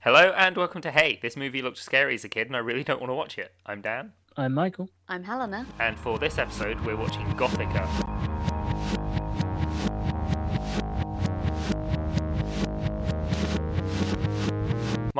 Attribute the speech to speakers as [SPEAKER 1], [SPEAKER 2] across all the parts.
[SPEAKER 1] Hello and welcome to Hey. This movie looked scary as a kid and I really don't want to watch it. I'm Dan,
[SPEAKER 2] I'm Michael.
[SPEAKER 3] I'm Helena.
[SPEAKER 1] and for this episode we're watching Gothika.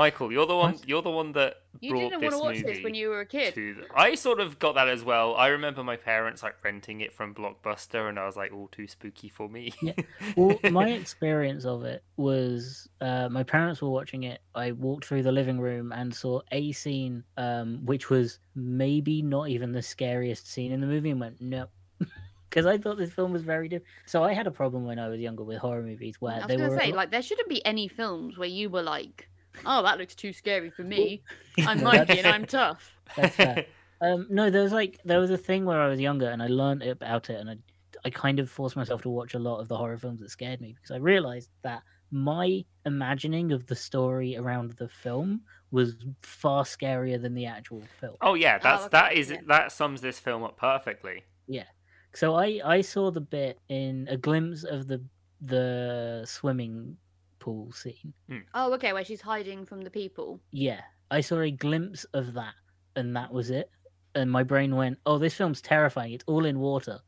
[SPEAKER 1] Michael, you're the one.
[SPEAKER 2] What?
[SPEAKER 1] You're the one that
[SPEAKER 3] You
[SPEAKER 1] brought
[SPEAKER 3] didn't
[SPEAKER 1] this
[SPEAKER 3] want to watch
[SPEAKER 1] movie
[SPEAKER 3] this when you were a kid.
[SPEAKER 1] to. The... I sort of got that as well. I remember my parents like renting it from Blockbuster, and I was like, all too spooky for me.
[SPEAKER 2] Yeah. Well, my experience of it was uh, my parents were watching it. I walked through the living room and saw a scene, um, which was maybe not even the scariest scene in the movie, and went no. Because I thought this film was very different. So I had a problem when I was younger with horror movies where
[SPEAKER 3] I was
[SPEAKER 2] they
[SPEAKER 3] gonna
[SPEAKER 2] were
[SPEAKER 3] say,
[SPEAKER 2] lot-
[SPEAKER 3] like, there shouldn't be any films where you were like, "Oh, that looks too scary for me. I'm
[SPEAKER 2] No,
[SPEAKER 3] Mikey and I'm tough."
[SPEAKER 2] That's fair. Um, no, there was like there was a thing where I was younger and I learned about it, and I I kind of forced myself to watch a lot of the horror films that scared me because I realized that my imagining of the story around the film was far scarier than the actual film.
[SPEAKER 1] oh yeah, that's that
[SPEAKER 3] okay,
[SPEAKER 1] is
[SPEAKER 3] yeah.
[SPEAKER 1] that sums this film up perfectly. Yeah.
[SPEAKER 2] So I I saw the bit in a glimpse of the the swimming pool scene.
[SPEAKER 3] Oh, okay, where she's hiding from the people.
[SPEAKER 2] Yeah, I saw a glimpse of that, and that was it. And my brain went, "Oh, this film's terrifying. It's all in water."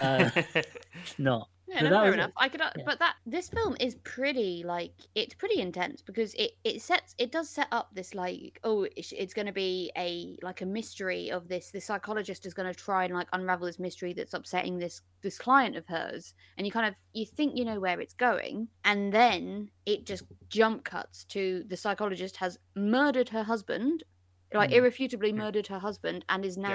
[SPEAKER 2] Uh, It's not.
[SPEAKER 3] Yeah, no, fair enough.
[SPEAKER 2] it.
[SPEAKER 3] I could, uh,
[SPEAKER 2] Yeah.
[SPEAKER 3] but that this film is pretty like it's pretty intense because it it sets it does set up this like oh it's, it's going to be a like a mystery of this. The psychologist is going to try and like unravel this mystery that's upsetting this this client of hers, and you kind of you think you know where it's going, and then it just jump cuts to the psychologist has murdered her husband, like
[SPEAKER 2] Mm.
[SPEAKER 3] irrefutably
[SPEAKER 1] Mm.
[SPEAKER 3] murdered her husband, and is
[SPEAKER 1] Yeah.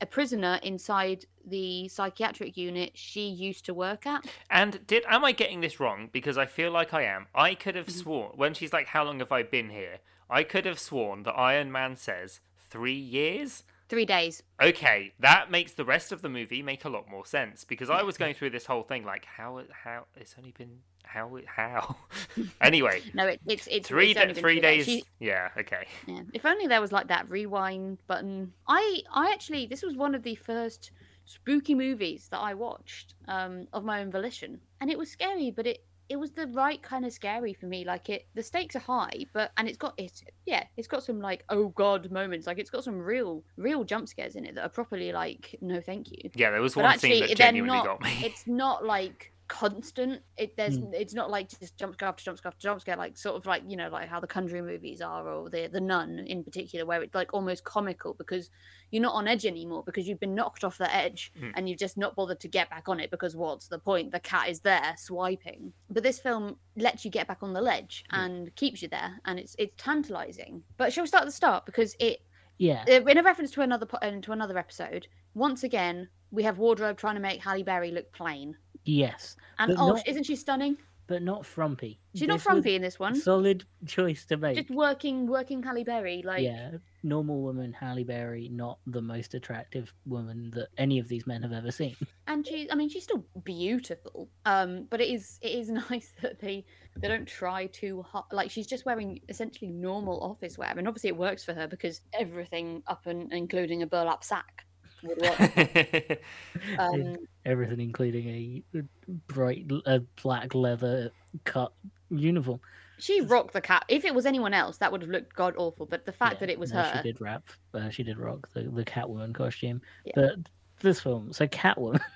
[SPEAKER 3] A prisoner inside the psychiatric unit she used to work at.
[SPEAKER 1] And did am I getting this wrong? Because I feel like I am. I could have
[SPEAKER 3] Mhm.
[SPEAKER 1] sworn when she's like, "How long have I been here?" I could have sworn that Iron Man says three years.
[SPEAKER 3] Three days.
[SPEAKER 1] Okay, that makes the rest of the movie make a lot more sense because I was going through this whole thing like, how how it's only been how how anyway.
[SPEAKER 3] No, it, it's it's
[SPEAKER 1] Three
[SPEAKER 3] it's
[SPEAKER 1] da-
[SPEAKER 3] been
[SPEAKER 1] three days.
[SPEAKER 3] She-
[SPEAKER 1] Yeah, okay.
[SPEAKER 3] yeah. If only there was like that rewind button. I I actually this was one of the first spooky movies that I watched um of my own volition, and it was scary, but it it was the right kind of scary for me. Like it, the stakes are high, but and it's got it's yeah, it's got some like oh god moments. Like it's got some real real jump scares in it that are properly like no thank you.
[SPEAKER 1] Yeah, there was
[SPEAKER 3] But
[SPEAKER 1] one
[SPEAKER 3] actually,
[SPEAKER 1] scene that genuinely
[SPEAKER 3] not-
[SPEAKER 1] got me.
[SPEAKER 3] it's not like constant. It there's
[SPEAKER 2] Mm.
[SPEAKER 3] it's not like just jump scare after jump scare after jump scare like sort of like you know like how the conjuring movies are or the the nun in particular where it's like almost comical because you're not on edge anymore because you've been knocked off the edge
[SPEAKER 1] Mm.
[SPEAKER 3] and you've just not bothered to get back on it because what's the point? The cat is there swiping. But this film lets you get back on the ledge
[SPEAKER 1] Mm.
[SPEAKER 3] and keeps you there and it's it's tantalizing. But shall we start at the start? Because it
[SPEAKER 2] Yeah,
[SPEAKER 3] uh, in a reference to another po- uh, to another episode once again we have wardrobe trying to make Halle Berry look plain
[SPEAKER 2] yes,
[SPEAKER 3] and
[SPEAKER 2] But
[SPEAKER 3] oh,
[SPEAKER 2] not-
[SPEAKER 3] isn't she stunning?
[SPEAKER 2] but not frumpy.
[SPEAKER 3] She's not
[SPEAKER 2] This was
[SPEAKER 3] frumpy in this one.
[SPEAKER 2] Solid choice to make.
[SPEAKER 3] Just working, working Halle Berry. Like,
[SPEAKER 2] yeah, normal woman Halle Berry, not the most attractive woman that any of these men have ever seen.
[SPEAKER 3] and she, I mean, she's still beautiful. Um, but it is, it is nice that they, they don't try too hard. Like, she's just wearing essentially normal office wear, and obviously it works for her because everything up and including a burlap sack would work. um,
[SPEAKER 2] Everything, including a bright uh, black leather cut uniform.
[SPEAKER 3] she rocked the cat. If it was anyone else, that would have looked god awful. But the fact
[SPEAKER 2] Yeah,
[SPEAKER 3] that it was
[SPEAKER 2] no,
[SPEAKER 3] her,
[SPEAKER 2] She did rap. Uh, she did rock the, the Catwoman costume.
[SPEAKER 3] Yeah.
[SPEAKER 2] But this film, so Catwoman.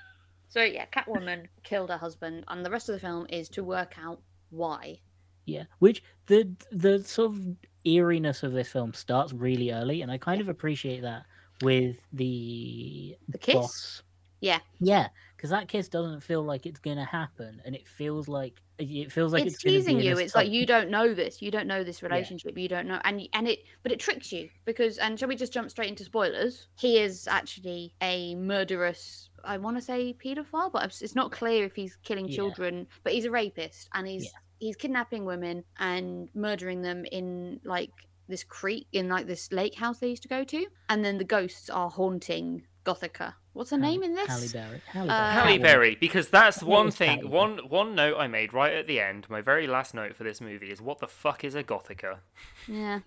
[SPEAKER 3] So yeah, Catwoman killed her husband, and the rest of the film is to work out why.
[SPEAKER 2] Yeah, which the the sort of eeriness of this film starts really early, and I kind of appreciate that with the
[SPEAKER 3] The kiss.
[SPEAKER 2] boss.
[SPEAKER 3] Yeah.
[SPEAKER 2] yeah, because that kiss doesn't feel like it's gonna happen, and it feels like uh, it feels like
[SPEAKER 3] it's,
[SPEAKER 2] it's,
[SPEAKER 3] teasing you. It's like you don't know this. You don't know this relationship. You don't know, and and it, but it tricks you because. And shall we just jump straight into spoilers? He is actually a murderous. I want to say paedophile, but it's- not clear if he's killing
[SPEAKER 2] Yeah.
[SPEAKER 3] children. But he's a rapist, and he's
[SPEAKER 2] Yeah.
[SPEAKER 3] he's kidnapping women and murdering them in like this creek in like this lake house they used to go to, and then the ghosts are haunting Gothika. What's her
[SPEAKER 2] Halle-
[SPEAKER 3] name in this?
[SPEAKER 2] Halle Berry. Halle
[SPEAKER 3] Uh,
[SPEAKER 2] Berry.
[SPEAKER 1] Halle Berry, because that's one thing.
[SPEAKER 2] Catwoman.
[SPEAKER 1] One one note I made right at the end. My very last note for this movie is what the fuck is a Gothika?
[SPEAKER 3] Yeah.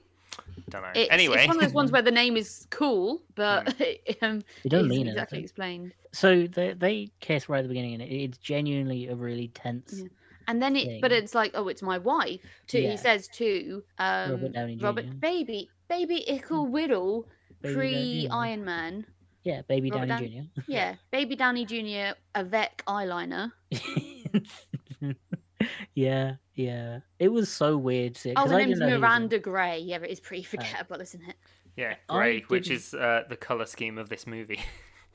[SPEAKER 1] Don't know.
[SPEAKER 3] It's,
[SPEAKER 1] anyway,
[SPEAKER 3] it's one of those ones where the name is cool, but um,
[SPEAKER 2] It doesn't
[SPEAKER 3] isn't
[SPEAKER 2] mean
[SPEAKER 3] exactly
[SPEAKER 2] anything.
[SPEAKER 3] explained.
[SPEAKER 2] So they they kiss right at the beginning, and it, it's genuinely a really tense.
[SPEAKER 3] Yeah. And then it, but it's like, oh, it's my wife. To
[SPEAKER 2] Yeah.
[SPEAKER 3] he says to um,
[SPEAKER 2] Robert Downey Jr.
[SPEAKER 3] Robert, baby, baby Ickle Whittle, pre iron Man.
[SPEAKER 2] Yeah, baby
[SPEAKER 3] Robert
[SPEAKER 2] Downey
[SPEAKER 3] Yeah, baby Downey Jr. Avec eyeliner.
[SPEAKER 2] Yeah, yeah. It was so weird. See,
[SPEAKER 3] Oh,
[SPEAKER 2] 'cause
[SPEAKER 3] her name's
[SPEAKER 2] didn't know he was in-
[SPEAKER 3] Miranda Grey. Yeah, it is pretty forgettable, isn't it?
[SPEAKER 1] Yeah,
[SPEAKER 2] I
[SPEAKER 1] grey, which is uh, the color scheme of this movie.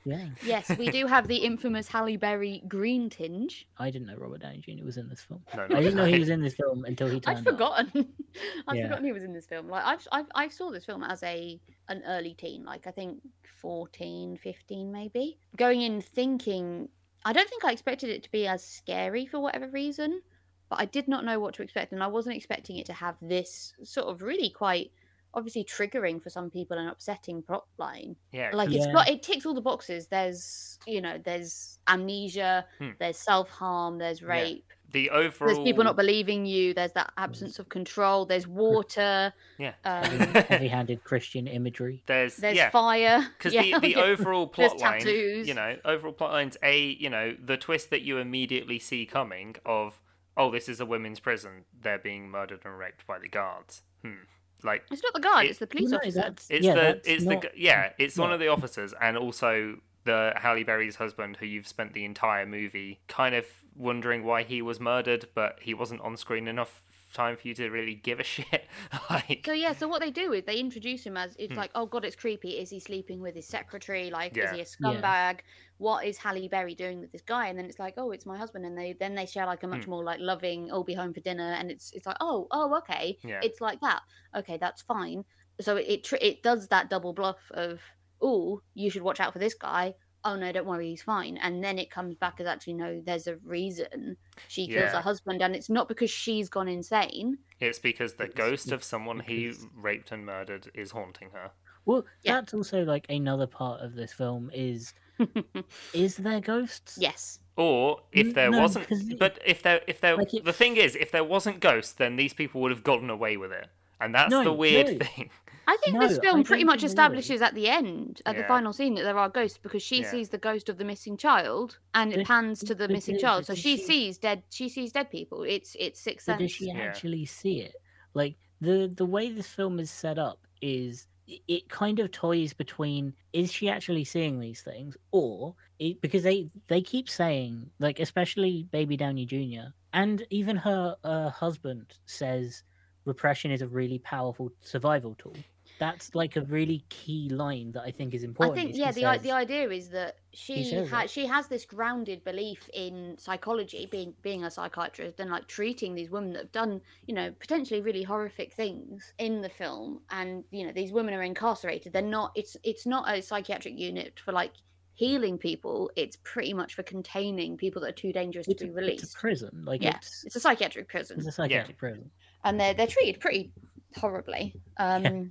[SPEAKER 2] Yeah,
[SPEAKER 3] Yes, we do have the infamous Halle Berry green tinge.
[SPEAKER 2] I didn't know Robert Downey Jr. was in this film.
[SPEAKER 1] no,
[SPEAKER 2] I didn't know he was in this film until he turned
[SPEAKER 3] I'd
[SPEAKER 2] up.
[SPEAKER 3] forgotten. I'd
[SPEAKER 2] Yeah.
[SPEAKER 3] forgotten he was in this film. Like I've, I've I saw this film as a an early teen, like I think 14, 15 maybe. Going in thinking I don't think I expected it to be as scary for whatever reason, but I did not know what to expect and I wasn't expecting it to have this sort of really quite obviously triggering for some people and upsetting plot line.
[SPEAKER 1] Yeah,
[SPEAKER 3] like it's
[SPEAKER 2] Yeah.
[SPEAKER 3] got it ticks all the boxes. There's you know, there's amnesia,
[SPEAKER 1] Hmm.
[SPEAKER 3] there's self harm, there's
[SPEAKER 1] Yeah.
[SPEAKER 3] rape,
[SPEAKER 1] the overall.
[SPEAKER 3] there's people not believing you. There's that absence of control. There's water.
[SPEAKER 1] Yeah.
[SPEAKER 3] Um,
[SPEAKER 2] Heavy-handed Christian imagery.
[SPEAKER 1] There's,
[SPEAKER 3] there's
[SPEAKER 1] yeah.
[SPEAKER 3] fire.
[SPEAKER 1] because
[SPEAKER 3] yeah,
[SPEAKER 1] the, the
[SPEAKER 3] yeah.
[SPEAKER 1] overall
[SPEAKER 3] There's
[SPEAKER 1] plot line,
[SPEAKER 3] tattoos.
[SPEAKER 1] you know, overall plot line's a, you know, the twist that you immediately see coming of, oh, this is a women's prison, they're being murdered and raped by the guards. Hmm. Like
[SPEAKER 3] It's not the guard.
[SPEAKER 1] It-
[SPEAKER 3] it's the police
[SPEAKER 2] No,
[SPEAKER 3] officer.
[SPEAKER 2] that's-
[SPEAKER 1] it's
[SPEAKER 2] yeah,
[SPEAKER 1] the
[SPEAKER 2] that's
[SPEAKER 1] it's
[SPEAKER 2] not-
[SPEAKER 1] the yeah, it's one of the officers and also the Halle Berry's husband, who you've spent the entire movie kind of wondering why he was murdered, but he wasn't on screen enough time for you to really give a shit. like
[SPEAKER 3] So yeah, so what they do is they introduce him as it's
[SPEAKER 1] Hmm.
[SPEAKER 3] like, oh god, it's creepy. Is he sleeping with his secretary? Like,
[SPEAKER 1] Yeah.
[SPEAKER 3] is he a scumbag? What is Halle Berry doing with this guy? And then it's like, oh, it's my husband. And they then they share like a much
[SPEAKER 1] Hmm.
[SPEAKER 3] more like loving, oh, be home for dinner. And it's it's like, oh, oh, okay,
[SPEAKER 1] Yeah.
[SPEAKER 3] it's like that. Okay, that's fine. So it it, tr- it does that double bluff of, oh, you should watch out for this guy. Oh no, don't worry, he's fine. And then it comes back as actually no, there's a reason she kills
[SPEAKER 1] Yeah.
[SPEAKER 3] her husband, and it's not because she's gone insane.
[SPEAKER 1] it's because the
[SPEAKER 2] It's-
[SPEAKER 1] ghost of someone he raped and murdered is haunting her.
[SPEAKER 2] Well,
[SPEAKER 3] Yeah.
[SPEAKER 2] that's also like another part of this film is is there ghosts?
[SPEAKER 3] yes.
[SPEAKER 1] Or if there
[SPEAKER 2] no,
[SPEAKER 1] wasn't,
[SPEAKER 2] it-
[SPEAKER 1] but if there, if there,
[SPEAKER 2] like it
[SPEAKER 1] the thing is, if there wasn't ghosts, then these people would have gotten away with it, and that's
[SPEAKER 2] No,
[SPEAKER 1] the weird
[SPEAKER 2] no.
[SPEAKER 1] thing.
[SPEAKER 3] I think
[SPEAKER 2] No,
[SPEAKER 3] this
[SPEAKER 2] I
[SPEAKER 3] film pretty much
[SPEAKER 2] think
[SPEAKER 3] establishes at the end, at the final scene, that there are ghosts because she
[SPEAKER 1] Yeah.
[SPEAKER 3] sees the ghost of the missing child, and it
[SPEAKER 2] But-
[SPEAKER 3] pans to the
[SPEAKER 2] but
[SPEAKER 3] missing
[SPEAKER 2] did-
[SPEAKER 3] child. So she
[SPEAKER 2] she-
[SPEAKER 3] sees dead. She sees dead people. It's it's sixth
[SPEAKER 2] But does
[SPEAKER 3] sense.
[SPEAKER 2] she
[SPEAKER 1] Yeah.
[SPEAKER 2] actually see it? Like the the way this film is set up is i- it kind of toys between is she actually seeing these things? Or it, because they they keep saying like especially baby downey jr and even her uh, husband says repression is a really powerful survival tool that's like a really key line that i think is important. I think
[SPEAKER 3] yeah. The
[SPEAKER 2] says-
[SPEAKER 3] the idea is that she
[SPEAKER 2] says
[SPEAKER 3] has she has this grounded belief in psychology, being being a psychiatrist, and like treating these women that have done you know potentially really horrific things in the film, and you know these women are incarcerated. They're not. It's it's not a psychiatric unit for like healing people. It's pretty much for containing people that are too dangerous
[SPEAKER 2] it's
[SPEAKER 3] to be
[SPEAKER 2] a,
[SPEAKER 3] released.
[SPEAKER 2] it's a prison like
[SPEAKER 3] Yeah.
[SPEAKER 2] it's
[SPEAKER 3] It's a psychiatric prison,
[SPEAKER 2] it's a psychiatric prison
[SPEAKER 3] and they're they're treated pretty horribly. Um,
[SPEAKER 2] yeah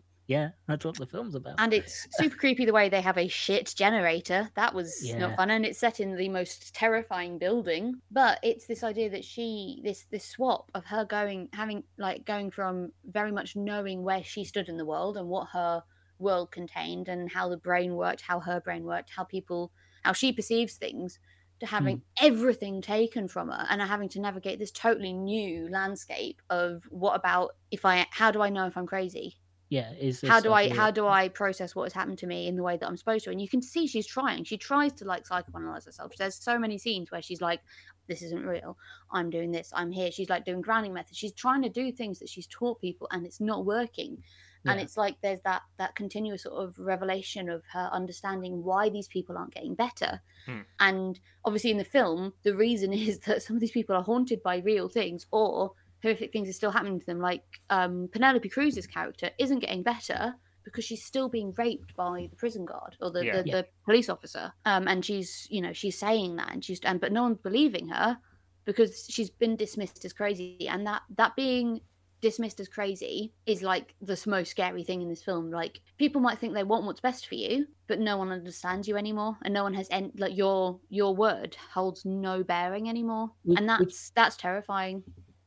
[SPEAKER 2] that's what the film's about
[SPEAKER 3] and it's super creepy the way they have a shit generator. That was
[SPEAKER 2] Yeah.
[SPEAKER 3] not fun, and it's set in the most terrifying building. But it's this idea that she this this swap of her going having like going from very much knowing where she stood in the world and what her world contained and how the brain worked, how her brain worked, how people how she perceives things to having hmm. everything taken from her and having to navigate this totally new landscape of what about if I how do I know if I'm crazy?
[SPEAKER 2] Yeah is this
[SPEAKER 3] how do
[SPEAKER 2] i
[SPEAKER 3] I
[SPEAKER 2] a-
[SPEAKER 3] how do I process what has happened to me in the way that I'm supposed to? And you can see she's trying. She tries to like psychoanalyze herself. There's so many scenes where she's like, "This isn't real. I'm doing this. I'm here." She's like doing grounding methods. She's trying to do things that she's taught people, and it's not working. And it's like there's that that continuous sort of revelation of her understanding why these people aren't getting better.
[SPEAKER 1] Hmm.
[SPEAKER 3] And obviously in the film, the reason is that some of these people are haunted by real things or horrific things are still happening to them. Like um, Penelope Cruz's character isn't getting better because she's still being raped by the prison guard or the,
[SPEAKER 1] Yeah.
[SPEAKER 3] the,
[SPEAKER 2] Yeah.
[SPEAKER 3] police officer. Um, and she's, you know, she's saying that and she's, and but no one's believing her because she's been dismissed as crazy. And that that being dismissed as crazy is like the most scary thing in this film. Like people might think they want what's best for you, but no one understands you anymore, and no one has en- like your your word holds no bearing anymore,
[SPEAKER 2] Which-
[SPEAKER 3] and
[SPEAKER 2] which-
[SPEAKER 3] that's that's terrifying.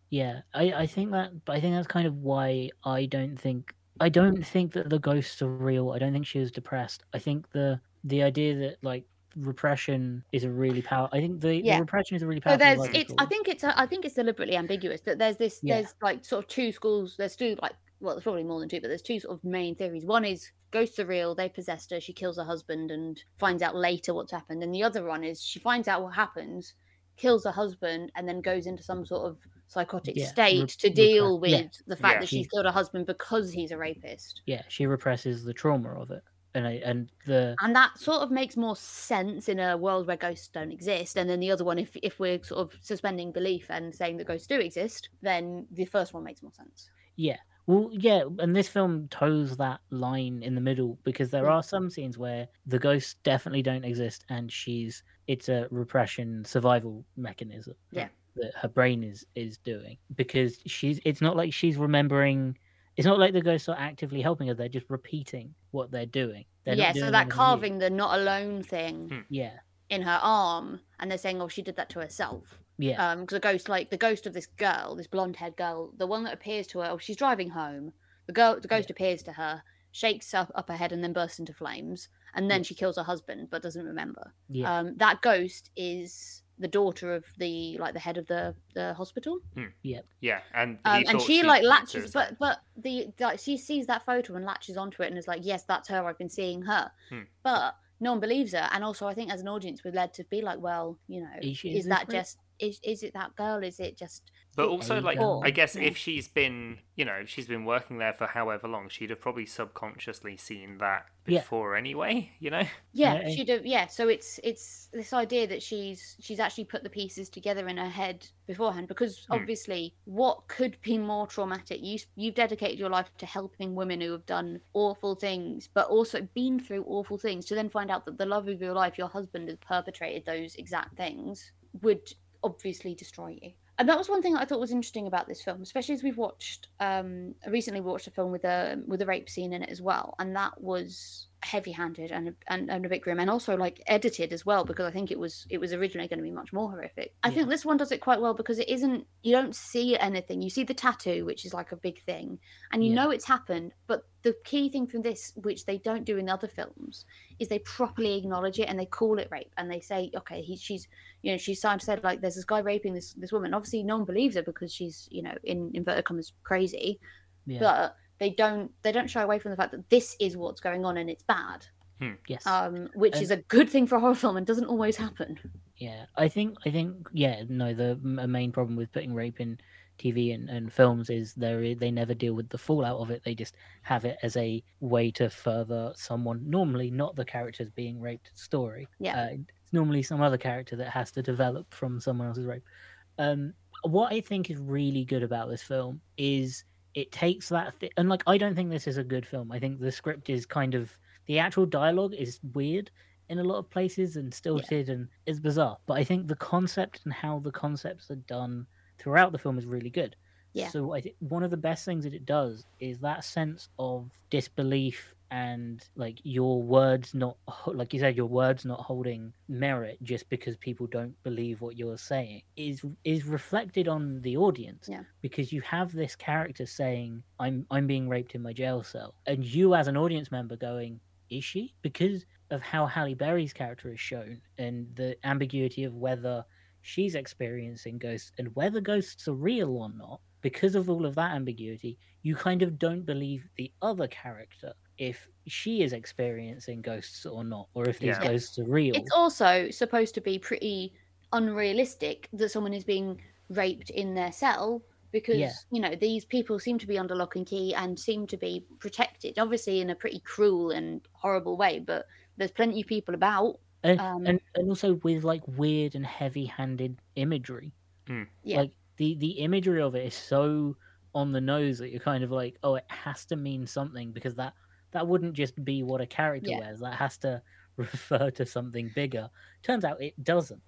[SPEAKER 2] Yeah, I, I think that, but I think that's kind of why I don't think I don't think that the ghosts are real. I don't think she was depressed. I think the the idea that like repression is a really power. I think the,
[SPEAKER 3] Yeah.
[SPEAKER 2] the repression is a really
[SPEAKER 3] So
[SPEAKER 2] powerful.
[SPEAKER 3] there's it's I think it's I think it's deliberately ambiguous that there's this
[SPEAKER 2] Yeah.
[SPEAKER 3] there's like sort of two schools there's two like well there's probably more than two but there's two sort of main theories one is ghosts are real they possessed her she kills her husband and finds out later what's happened and the other one is she finds out what happens kills her husband and then goes into some sort of psychotic
[SPEAKER 2] Yeah,
[SPEAKER 3] state
[SPEAKER 2] re-
[SPEAKER 3] to deal
[SPEAKER 2] yeah.
[SPEAKER 3] with the fact
[SPEAKER 1] Yeah.
[SPEAKER 3] that she's killed her husband because he's a rapist
[SPEAKER 2] yeah, she represses the trauma of it, and I, and the
[SPEAKER 3] and that sort of makes more sense in a world where ghosts don't exist and then the other one if if we're sort of suspending belief and saying that ghosts do exist then the first one makes more sense
[SPEAKER 2] Yeah. Well, yeah, and this film toes that line in the middle because there
[SPEAKER 3] Mm.
[SPEAKER 2] are some scenes where the ghosts definitely don't exist and she's it's a repression survival mechanism.
[SPEAKER 3] Yeah.
[SPEAKER 2] That her brain is is doing because she's it's not like she's remembering it's not like the ghosts are actively helping her, they're just repeating what they're doing. They're not
[SPEAKER 3] yeah, so that
[SPEAKER 2] anything new.
[SPEAKER 3] carving the not alone thing
[SPEAKER 1] Hmm.
[SPEAKER 2] Yeah.
[SPEAKER 3] in her arm, and they're saying, "Oh, she did that to herself."
[SPEAKER 2] Yeah.
[SPEAKER 3] Um, because the ghost, like the ghost of this girl, this blonde-haired girl, the one that appears to her, oh, she's driving home. The girl, the ghost appears to her, shakes up, up her head, and then bursts into flames, and then
[SPEAKER 2] Yeah.
[SPEAKER 3] she kills her husband, but doesn't remember.
[SPEAKER 2] yeah.
[SPEAKER 3] Um, that ghost is the daughter of the like the head of the the hospital.
[SPEAKER 1] Yeah, Yeah, and
[SPEAKER 3] Um, and
[SPEAKER 1] thought
[SPEAKER 3] she like latches,
[SPEAKER 1] suicide.
[SPEAKER 3] but but the like she sees that photo and latches onto it and is like, yes, that's her. I've been seeing her,
[SPEAKER 1] Hmm.
[SPEAKER 3] but no one believes her. And also, I think as an audience, we're led to be like, well, you know,
[SPEAKER 2] Is
[SPEAKER 3] is,
[SPEAKER 2] is
[SPEAKER 3] that just is is it that girl? Is it just
[SPEAKER 1] But also, like,
[SPEAKER 2] Or-
[SPEAKER 1] I guess
[SPEAKER 3] yeah.
[SPEAKER 1] if she's been, you know, she's been working there for however long, she'd have probably subconsciously seen that
[SPEAKER 2] Yeah.
[SPEAKER 1] before anyway, you know?
[SPEAKER 3] yeah,
[SPEAKER 2] Yeah,
[SPEAKER 3] she do yeah. So it's it's this idea that she's she's actually put the pieces together in her head beforehand because
[SPEAKER 1] Hmm.
[SPEAKER 3] obviously, what could be more traumatic? You you've dedicated your life to helping women who have done awful things, but also been through awful things. To then find out that the love of your life, your husband, has perpetrated those exact things, would obviously destroy you. And that was one thing I thought was interesting about this film, especially as we've watched um recently watched a film with a with a rape scene in it as well, and that was heavy-handed and and, and a bit grim and also like edited as well because I think it was it was originally going to be much more horrific. I
[SPEAKER 2] Yeah.
[SPEAKER 3] think this one does it quite well because it isn't you don't see anything. You see the tattoo, which is like a big thing, and you
[SPEAKER 2] Yeah.
[SPEAKER 3] know it's happened, but the key thing from this, which they don't do in other films, is they properly acknowledge it and they call it rape and they say, okay, he, she's, you know, she's signed said like, there's this guy raping this this woman. Obviously, no one believes her because she's, you know, in inverted commas, crazy.
[SPEAKER 2] Yeah.
[SPEAKER 3] But they don't they don't shy away from the fact that this is what's going on and it's bad,
[SPEAKER 2] yes.
[SPEAKER 3] um, which
[SPEAKER 2] And-
[SPEAKER 3] is a good thing for a horror film and doesn't always happen.
[SPEAKER 2] Yeah, I think I think yeah, no, the m- a main problem with putting rape in TV and, and films is they they never deal with the fallout of it. They just have it as a way to further someone normally not the characters being raped story.
[SPEAKER 3] Yeah.
[SPEAKER 2] uh, it's normally some other character that has to develop from someone else's rape. Um, what I think is really good about this film is it takes that th- and like I don't think this is a good film. I think the script is kind of the actual dialogue is weird in a lot of places and stilted and is bizarre. But I think the concept and how the concepts are done throughout the film is really good.
[SPEAKER 3] Yeah.
[SPEAKER 2] So I think one of the best things that it does is that sense of disbelief and like your words not like you said your words not holding merit just because people don't believe what you're saying is is reflected on the audience
[SPEAKER 3] Yeah.
[SPEAKER 2] because you have this character saying i'm i'm being raped in my jail cell and you as an audience member going is she because of how halle berry's character is shown and the ambiguity of whether she's experiencing ghosts and whether ghosts are real or not because of all of that ambiguity you kind of don't believe the other character if she is experiencing ghosts or not or if these
[SPEAKER 1] Yeah.
[SPEAKER 2] ghosts are real
[SPEAKER 3] It's also supposed to be pretty unrealistic that someone is being raped in their cell because
[SPEAKER 2] Yeah.
[SPEAKER 3] you know these people seem to be under lock and key and seem to be protected obviously in a pretty cruel and horrible way but there's plenty of people about
[SPEAKER 2] and,
[SPEAKER 3] um,
[SPEAKER 2] and and also with like weird and heavy-handed imagery
[SPEAKER 3] Yeah.
[SPEAKER 2] like the the imagery of it is so on the nose that you're kind of like oh it has to mean something because that that wouldn't just be what a character
[SPEAKER 3] Yeah.
[SPEAKER 2] wears that has to refer to something bigger. Turns out it doesn't.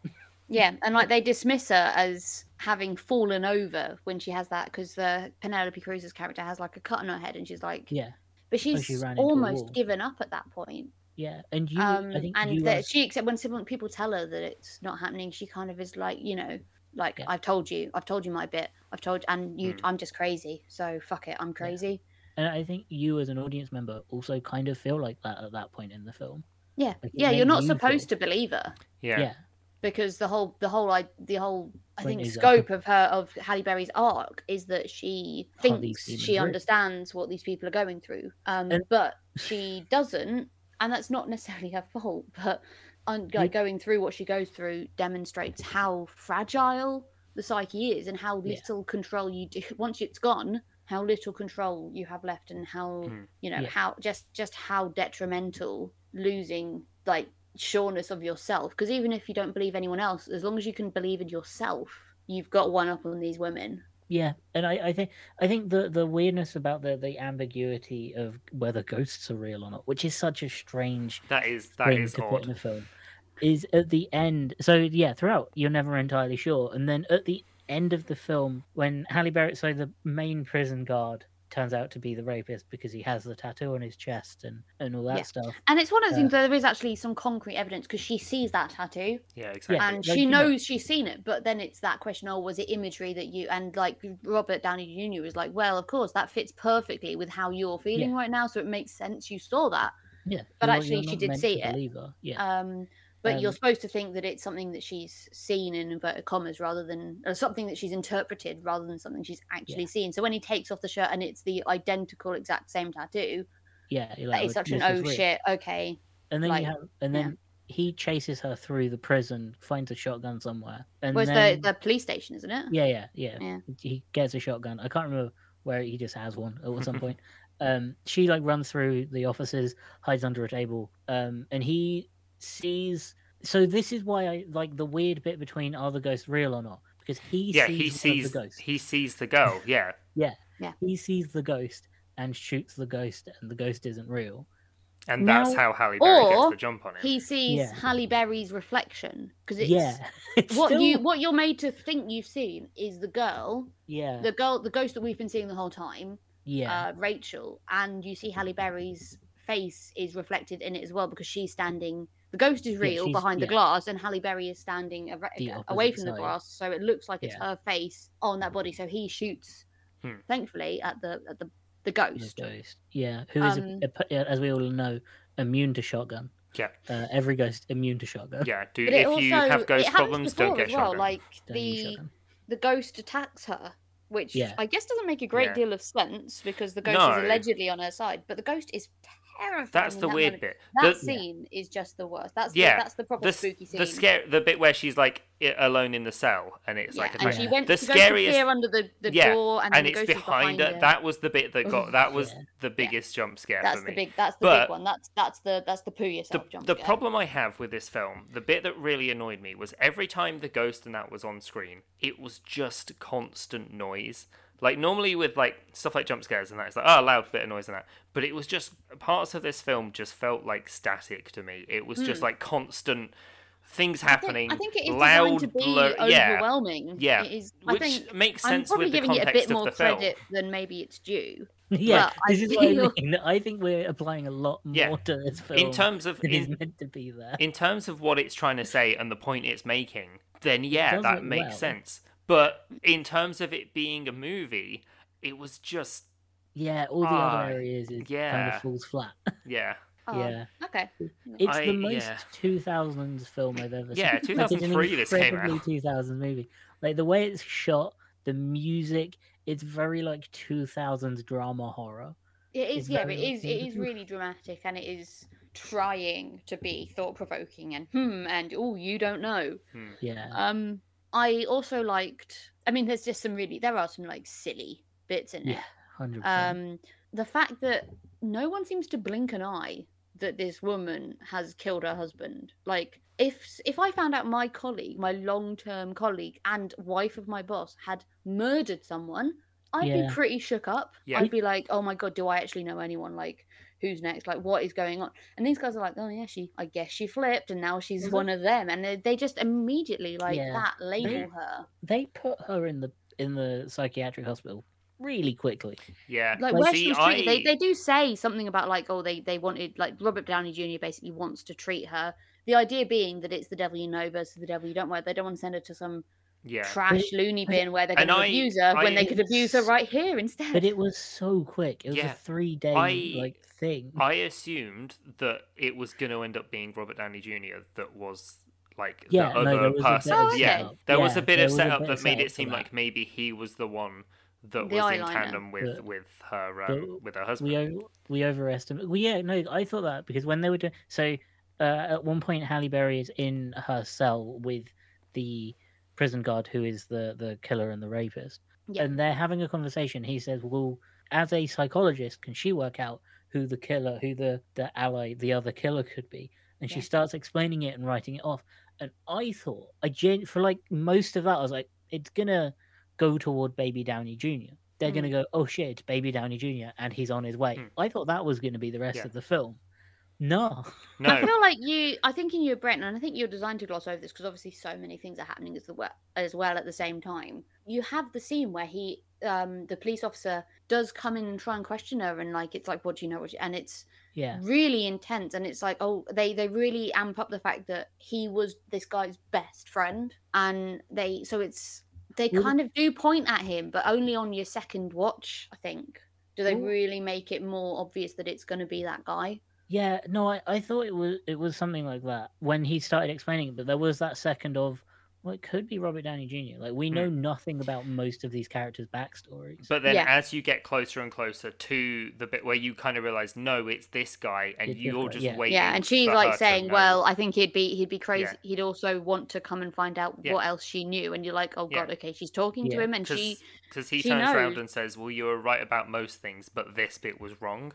[SPEAKER 3] Yeah and like they dismiss her as having fallen over when she has that because the penelope cruz's character has like a cut on her head and she's like
[SPEAKER 2] yeah.
[SPEAKER 3] But she's
[SPEAKER 2] ran into a
[SPEAKER 3] almost given up at that point.
[SPEAKER 2] Yeah and you
[SPEAKER 3] um
[SPEAKER 2] i think
[SPEAKER 3] and that
[SPEAKER 2] as-
[SPEAKER 3] she except when people tell her that it's not happening she kind of is like you know like
[SPEAKER 2] Yeah.
[SPEAKER 3] i've told you i've told you my bit i've told and you
[SPEAKER 1] Mm.
[SPEAKER 3] i'm just crazy so fuck it i'm crazy
[SPEAKER 2] and i think you as an audience member also kind of feel like that at that point in the film
[SPEAKER 3] Yeah,
[SPEAKER 2] Like,
[SPEAKER 3] yeah. You're not
[SPEAKER 2] you
[SPEAKER 3] supposed
[SPEAKER 2] feel-
[SPEAKER 3] to believe her
[SPEAKER 1] Yeah.
[SPEAKER 2] yeah.
[SPEAKER 3] because the whole, the whole, I, the whole, I think
[SPEAKER 2] is,
[SPEAKER 3] scope of her of Halle Berry's arc is that she thinks she
[SPEAKER 2] work.
[SPEAKER 3] understands what these people are going through, um,
[SPEAKER 2] And-
[SPEAKER 3] but she doesn't, and that's not necessarily her fault. But un- like, going through what she goes through demonstrates how fragile the psyche is and how
[SPEAKER 2] Yeah.
[SPEAKER 3] little control you do once it's gone. How little control you have left, and how
[SPEAKER 1] Hmm.
[SPEAKER 3] you know
[SPEAKER 2] Yeah.
[SPEAKER 3] how just just how detrimental losing like sureness of yourself. Because even if you don't believe anyone else, as long as you can believe in yourself, you've got one up on these women.
[SPEAKER 2] Yeah, and I, I think I think the the weirdness about the the ambiguity of whether ghosts are real or not, which is such a strange
[SPEAKER 1] That is that
[SPEAKER 2] thing
[SPEAKER 1] is
[SPEAKER 2] to put in a film, is at the end. So yeah, throughout you're never entirely sure, and then at the end of the film, when Halle Berry, so the main prison guard, turns out to be the rapist because he has the tattoo on his chest and and all that
[SPEAKER 3] Yeah.
[SPEAKER 2] stuff.
[SPEAKER 3] And it's one of those
[SPEAKER 2] Uh,
[SPEAKER 3] things where there is actually some concrete evidence because she sees that tattoo
[SPEAKER 1] Yeah, exactly.
[SPEAKER 3] And
[SPEAKER 2] like,
[SPEAKER 3] she
[SPEAKER 2] you know-
[SPEAKER 3] knows she's seen it. But then it's that question: Oh, was it imagery that you and like Robert Downey Jr. was like, well, of course that fits perfectly with how you're feeling right now, so it makes sense you saw that.
[SPEAKER 2] Yeah,
[SPEAKER 3] But
[SPEAKER 2] you're-
[SPEAKER 3] actually
[SPEAKER 2] you're
[SPEAKER 3] she did see it.
[SPEAKER 2] Yeah,
[SPEAKER 3] Um, but you're
[SPEAKER 2] Um,
[SPEAKER 3] supposed to think that it's something that she's seen in inverted commas rather than or something that she's interpreted rather than something she's actually
[SPEAKER 2] Yeah.
[SPEAKER 3] seen. So when he takes off the shirt and it's the identical exact same tattoo,
[SPEAKER 2] yeah. you're like,
[SPEAKER 3] is such an oh
[SPEAKER 2] real.
[SPEAKER 3] shit, okay.
[SPEAKER 2] And then
[SPEAKER 3] like,
[SPEAKER 2] you have, and
[SPEAKER 3] yeah.
[SPEAKER 2] then he chases her through the prison, finds a shotgun somewhere, and
[SPEAKER 3] Where's
[SPEAKER 2] then
[SPEAKER 3] the the police station, isn't it?
[SPEAKER 2] yeah, yeah, yeah,
[SPEAKER 3] Yeah.
[SPEAKER 2] He gets a shotgun. I can't remember where he just has one at some point. Um, she like runs through the offices, hides under a table, um, and he sees. So this is why I like the weird bit between are the ghosts real or not because he
[SPEAKER 1] yeah,
[SPEAKER 2] sees
[SPEAKER 1] he sees
[SPEAKER 2] the ghosts.
[SPEAKER 1] he sees the girl. Yeah, yeah yeah
[SPEAKER 2] He sees the ghost and shoots the ghost, and the ghost isn't real.
[SPEAKER 1] and that's how Halle Berry gets the jump on him.
[SPEAKER 3] He sees
[SPEAKER 2] Yeah.
[SPEAKER 3] Halle Berry's reflection because it's
[SPEAKER 2] yeah, it's
[SPEAKER 3] what
[SPEAKER 2] still,
[SPEAKER 3] you what you're made to think you've seen is the girl,
[SPEAKER 2] yeah,
[SPEAKER 3] the girl, the ghost that we've been seeing the whole time,
[SPEAKER 2] yeah,
[SPEAKER 3] uh, Rachel, and you see Halle Berry's face is reflected in it as well because she's standing. The ghost is real
[SPEAKER 2] she's-
[SPEAKER 3] behind the
[SPEAKER 2] yeah.
[SPEAKER 3] glass, and Halle Berry is standing ar-
[SPEAKER 2] The
[SPEAKER 3] away
[SPEAKER 2] opposite
[SPEAKER 3] from the glass, so it looks like it's
[SPEAKER 2] Yeah.
[SPEAKER 3] her face on that body. So he shoots,
[SPEAKER 1] Hmm.
[SPEAKER 3] thankfully, at the at the the
[SPEAKER 2] the
[SPEAKER 3] ghost.
[SPEAKER 2] ghost. Yeah, who is,
[SPEAKER 3] Um,
[SPEAKER 2] a- as we all know, immune to shotgun.
[SPEAKER 1] Yeah.
[SPEAKER 2] Uh, every ghost immune to shotgun.
[SPEAKER 1] yeah, do if
[SPEAKER 3] also
[SPEAKER 1] you have ghost problems, don't get
[SPEAKER 3] as well.
[SPEAKER 1] shotgun.
[SPEAKER 3] Like
[SPEAKER 2] Don't
[SPEAKER 3] the
[SPEAKER 2] shotgun.
[SPEAKER 3] the ghost attacks her, which
[SPEAKER 2] Yeah.
[SPEAKER 3] I guess doesn't make a great
[SPEAKER 1] Yeah.
[SPEAKER 3] deal of sense because the ghost
[SPEAKER 1] No.
[SPEAKER 3] is allegedly on her side, but the ghost is terrifying.
[SPEAKER 1] that's the
[SPEAKER 3] that
[SPEAKER 1] weird
[SPEAKER 3] moment.
[SPEAKER 1] bit.
[SPEAKER 3] That
[SPEAKER 1] The,
[SPEAKER 3] scene is just the worst. That's
[SPEAKER 1] Yeah,
[SPEAKER 3] the, that's the proper
[SPEAKER 1] the,
[SPEAKER 3] spooky scene.
[SPEAKER 1] the scare the bit where she's like alone in the cell and it's
[SPEAKER 3] yeah,
[SPEAKER 1] like
[SPEAKER 3] and
[SPEAKER 1] attacked.
[SPEAKER 3] she went
[SPEAKER 1] The
[SPEAKER 3] to go to
[SPEAKER 1] scariest-
[SPEAKER 3] peer under the, the
[SPEAKER 1] Yeah,
[SPEAKER 3] door, and,
[SPEAKER 1] and
[SPEAKER 3] the
[SPEAKER 1] it's
[SPEAKER 3] ghost is
[SPEAKER 1] behind her.
[SPEAKER 3] her.
[SPEAKER 1] That was the bit that got that was
[SPEAKER 2] Yeah.
[SPEAKER 1] the biggest jump scare
[SPEAKER 3] that's
[SPEAKER 1] for
[SPEAKER 3] the
[SPEAKER 1] me.
[SPEAKER 3] big. That's the
[SPEAKER 1] But
[SPEAKER 3] big one. That's that's the that's the poo
[SPEAKER 1] the,
[SPEAKER 3] yourself jump
[SPEAKER 1] the
[SPEAKER 3] scare.
[SPEAKER 1] problem I have with this film, the bit that really annoyed me was every time the ghost and that was on screen, it was just constant noise. Like normally with like stuff like jump scares and that, it's like oh loud bit of noise and that. But it was just parts of this film just felt like static to me. It was just like constant things
[SPEAKER 3] Hmm. I think-
[SPEAKER 1] happening,
[SPEAKER 3] I think it is
[SPEAKER 1] loud,
[SPEAKER 3] to be
[SPEAKER 1] blur-
[SPEAKER 3] overwhelming.
[SPEAKER 1] yeah,
[SPEAKER 3] it is. I
[SPEAKER 1] which
[SPEAKER 3] think
[SPEAKER 1] makes
[SPEAKER 3] I'm
[SPEAKER 1] sense
[SPEAKER 3] probably
[SPEAKER 1] with the
[SPEAKER 3] giving it a
[SPEAKER 1] context
[SPEAKER 3] bit
[SPEAKER 1] of
[SPEAKER 3] more
[SPEAKER 1] the film.
[SPEAKER 3] credit than maybe it's due.
[SPEAKER 2] yeah,
[SPEAKER 3] But I
[SPEAKER 2] this is what I
[SPEAKER 3] feel-
[SPEAKER 2] mean. I think we're applying a lot more
[SPEAKER 1] Yeah.
[SPEAKER 2] to this film
[SPEAKER 1] In terms of
[SPEAKER 2] than is
[SPEAKER 1] in,
[SPEAKER 2] meant to be there.
[SPEAKER 1] in terms of what it's trying to say and the point it's making, then yeah,
[SPEAKER 2] does
[SPEAKER 1] that
[SPEAKER 2] it
[SPEAKER 1] makes
[SPEAKER 2] well.
[SPEAKER 1] sense. But in terms of it being a movie, it was just
[SPEAKER 2] yeah, all the
[SPEAKER 1] Ah,
[SPEAKER 2] other areas is kind
[SPEAKER 1] yeah.
[SPEAKER 2] of falls flat.
[SPEAKER 1] yeah.
[SPEAKER 3] Oh,
[SPEAKER 2] yeah,
[SPEAKER 3] Okay.
[SPEAKER 2] it's
[SPEAKER 1] I-
[SPEAKER 2] the most
[SPEAKER 1] yeah.
[SPEAKER 2] 2000s film I've ever
[SPEAKER 1] Yeah,
[SPEAKER 2] seen. Like, it's an
[SPEAKER 1] 2003 this came out.
[SPEAKER 2] 2000s movie. Like the way it's shot, the music, it's very like 2000s drama horror.
[SPEAKER 3] It
[SPEAKER 2] It's
[SPEAKER 3] yeah, it
[SPEAKER 2] very
[SPEAKER 3] is. It is really dramatic, and it is trying to be thought provoking and hmm and oh, you don't know.
[SPEAKER 2] Yeah,
[SPEAKER 3] Um, I also liked. I mean, there's just some really. There are some like silly bits in it.
[SPEAKER 2] yeah, hundred percent.
[SPEAKER 3] Um, the fact that no one seems to blink an eye that this woman has killed her husband. Like, if if I found out my colleague, my long term colleague and wife of my boss had murdered someone, I'd
[SPEAKER 2] Yeah.
[SPEAKER 3] be pretty shook up.
[SPEAKER 1] Yeah.
[SPEAKER 3] I'd be like, oh my god, do I actually know anyone? Like, who's next? Like, what is going on? And these guys are like, oh yeah, she, I guess she flipped, and now she's
[SPEAKER 2] Mhm.
[SPEAKER 3] one of them, and they, they just immediately like
[SPEAKER 2] Yeah.
[SPEAKER 3] that label her.
[SPEAKER 2] They put her in the in the psychiatric hospital really quickly.
[SPEAKER 1] Yeah.
[SPEAKER 3] like
[SPEAKER 2] Like,
[SPEAKER 3] where
[SPEAKER 1] see,
[SPEAKER 3] she was treated,
[SPEAKER 1] I-
[SPEAKER 3] they, they do say something about like oh they they wanted like Robert Downey Jr. basically wants to treat her. The idea being that it's the devil you know versus the devil you don't know. They don't want to send her to some
[SPEAKER 1] Yeah.
[SPEAKER 3] trash loony bin where they're going
[SPEAKER 1] And
[SPEAKER 3] to
[SPEAKER 1] I-
[SPEAKER 3] abuse her when they could abuse her right here instead.
[SPEAKER 2] But it was so quick. It was
[SPEAKER 1] Yeah.
[SPEAKER 2] a three day
[SPEAKER 1] I-
[SPEAKER 2] like thing.
[SPEAKER 1] I assumed that it was going to end up being Robert Downey Jr. that was like
[SPEAKER 2] Yeah,
[SPEAKER 1] the
[SPEAKER 2] no,
[SPEAKER 1] other
[SPEAKER 2] there was a bit
[SPEAKER 1] person.
[SPEAKER 3] of
[SPEAKER 1] yeah, there was a bit of setup
[SPEAKER 2] bit
[SPEAKER 1] that
[SPEAKER 2] of
[SPEAKER 1] made
[SPEAKER 2] setup
[SPEAKER 1] it seem
[SPEAKER 2] that.
[SPEAKER 1] like maybe he was the one that
[SPEAKER 3] The
[SPEAKER 1] was in tandem with
[SPEAKER 2] But-
[SPEAKER 1] with her um, with her husband.
[SPEAKER 2] we o- we overestimate. Well, yeah, no, I thought that because when they were doing so, uh, at one point Halle Berry is in her cell with the prison guard who is the the killer and the rapist,
[SPEAKER 3] Yeah.
[SPEAKER 2] and they're having a conversation. He says, "Well, as a psychologist, can she work out who the killer, who the the ally, the other killer could be?" And she starts explaining it and writing it off. And I thought, I gen- for like most of that, I was like, it's gonna go toward Baby Downey Jr. They're gonna go, oh shit, it's Baby Downey Jr. and he's on his way.
[SPEAKER 1] Mm.
[SPEAKER 2] I thought that was gonna be the rest
[SPEAKER 1] Yeah.
[SPEAKER 2] of the film. No,
[SPEAKER 1] no,
[SPEAKER 3] I feel like you. I think in your brain, and I think you're designed to gloss over this because obviously so many things are happening as the we- as well at the same time. You have the scene where he, um, the police officer, does come in and try and question her, and like it's like, what do you know? What you-" and it's
[SPEAKER 2] yeah,
[SPEAKER 3] really intense, and it's like, oh, they they really amp up the fact that he was this guy's best friend, and they so it's they
[SPEAKER 2] Well,
[SPEAKER 3] kind of do point at him, but only on your second watch, I think. Do they
[SPEAKER 2] Well-
[SPEAKER 3] really make it more obvious that it's going to be that guy?
[SPEAKER 2] Yeah. No, I, I thought it was it was something like that when he started explaining it, but there was that second of, well, it could be Robert Downey Jr. Like we know hmm. nothing about most of these characters' backstories.
[SPEAKER 1] But then,
[SPEAKER 3] Yeah.
[SPEAKER 1] as you get closer and closer to the bit where you kind of realize, no, it's this guy, and
[SPEAKER 2] It's
[SPEAKER 1] you're just
[SPEAKER 2] yeah.
[SPEAKER 1] waiting.
[SPEAKER 3] yeah and she's like saying well i think he'd be he'd be crazy
[SPEAKER 1] Yeah.
[SPEAKER 3] he'd also want to come and find out
[SPEAKER 1] Yeah.
[SPEAKER 3] what else she knew and you're like oh
[SPEAKER 1] Yeah.
[SPEAKER 3] god okay she's talking to him and she
[SPEAKER 1] because he
[SPEAKER 3] she
[SPEAKER 1] turns around and says, "Well, you were right about most things, but this bit was wrong."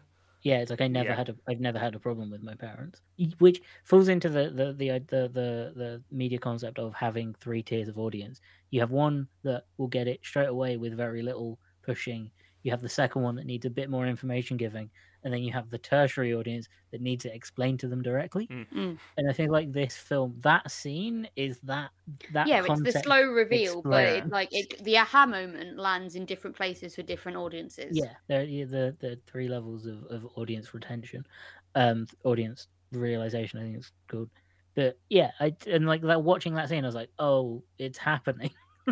[SPEAKER 2] Yeah, it's like I never
[SPEAKER 1] Yeah.
[SPEAKER 2] had a I've never had a problem with my parents, which falls into the the the uh, the the, the media concept of having three tiers of audience. You have one that will get it straight away with very little pushing. You have the second one that needs a bit more information giving, and then you have the tertiary audience that needs it explained to them directly.
[SPEAKER 3] Mm.
[SPEAKER 2] And I think like this film, that scene is that that
[SPEAKER 3] yeah it's the slow reveal but it, like it the aha moment lands in different places for different audiences
[SPEAKER 2] Yeah, there yeah, the the three levels of, of audience retention, um, audience realization. I think it's called. But yeah, I and like that watching that scene, I was like, oh, it's happening.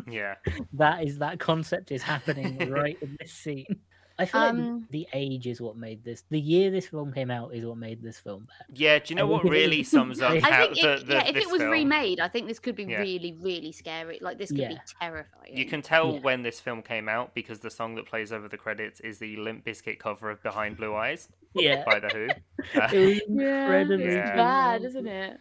[SPEAKER 1] Yeah,
[SPEAKER 2] that is that concept is happening right in this scene. I feel like
[SPEAKER 3] Um,
[SPEAKER 2] the, the age is what made this. The year this film came out is what made this film bad.
[SPEAKER 1] yeah. Do you know what really sums up
[SPEAKER 2] I
[SPEAKER 3] I
[SPEAKER 1] how
[SPEAKER 3] think
[SPEAKER 1] the,
[SPEAKER 3] it,
[SPEAKER 1] the,
[SPEAKER 3] yeah, if
[SPEAKER 1] this
[SPEAKER 3] it was
[SPEAKER 1] film?
[SPEAKER 3] remade, I think this could be
[SPEAKER 1] Yeah.
[SPEAKER 3] really, really scary. Like this could be terrifying.
[SPEAKER 1] You can tell
[SPEAKER 2] Yeah.
[SPEAKER 1] when this film came out because the song that plays over the credits is the Limp Bizkit cover of "Behind Blue Eyes"
[SPEAKER 2] Yeah,
[SPEAKER 1] by the Who. Uh,
[SPEAKER 2] it was incredibly
[SPEAKER 1] Yeah.
[SPEAKER 3] bad,
[SPEAKER 2] bad.
[SPEAKER 3] isn't it?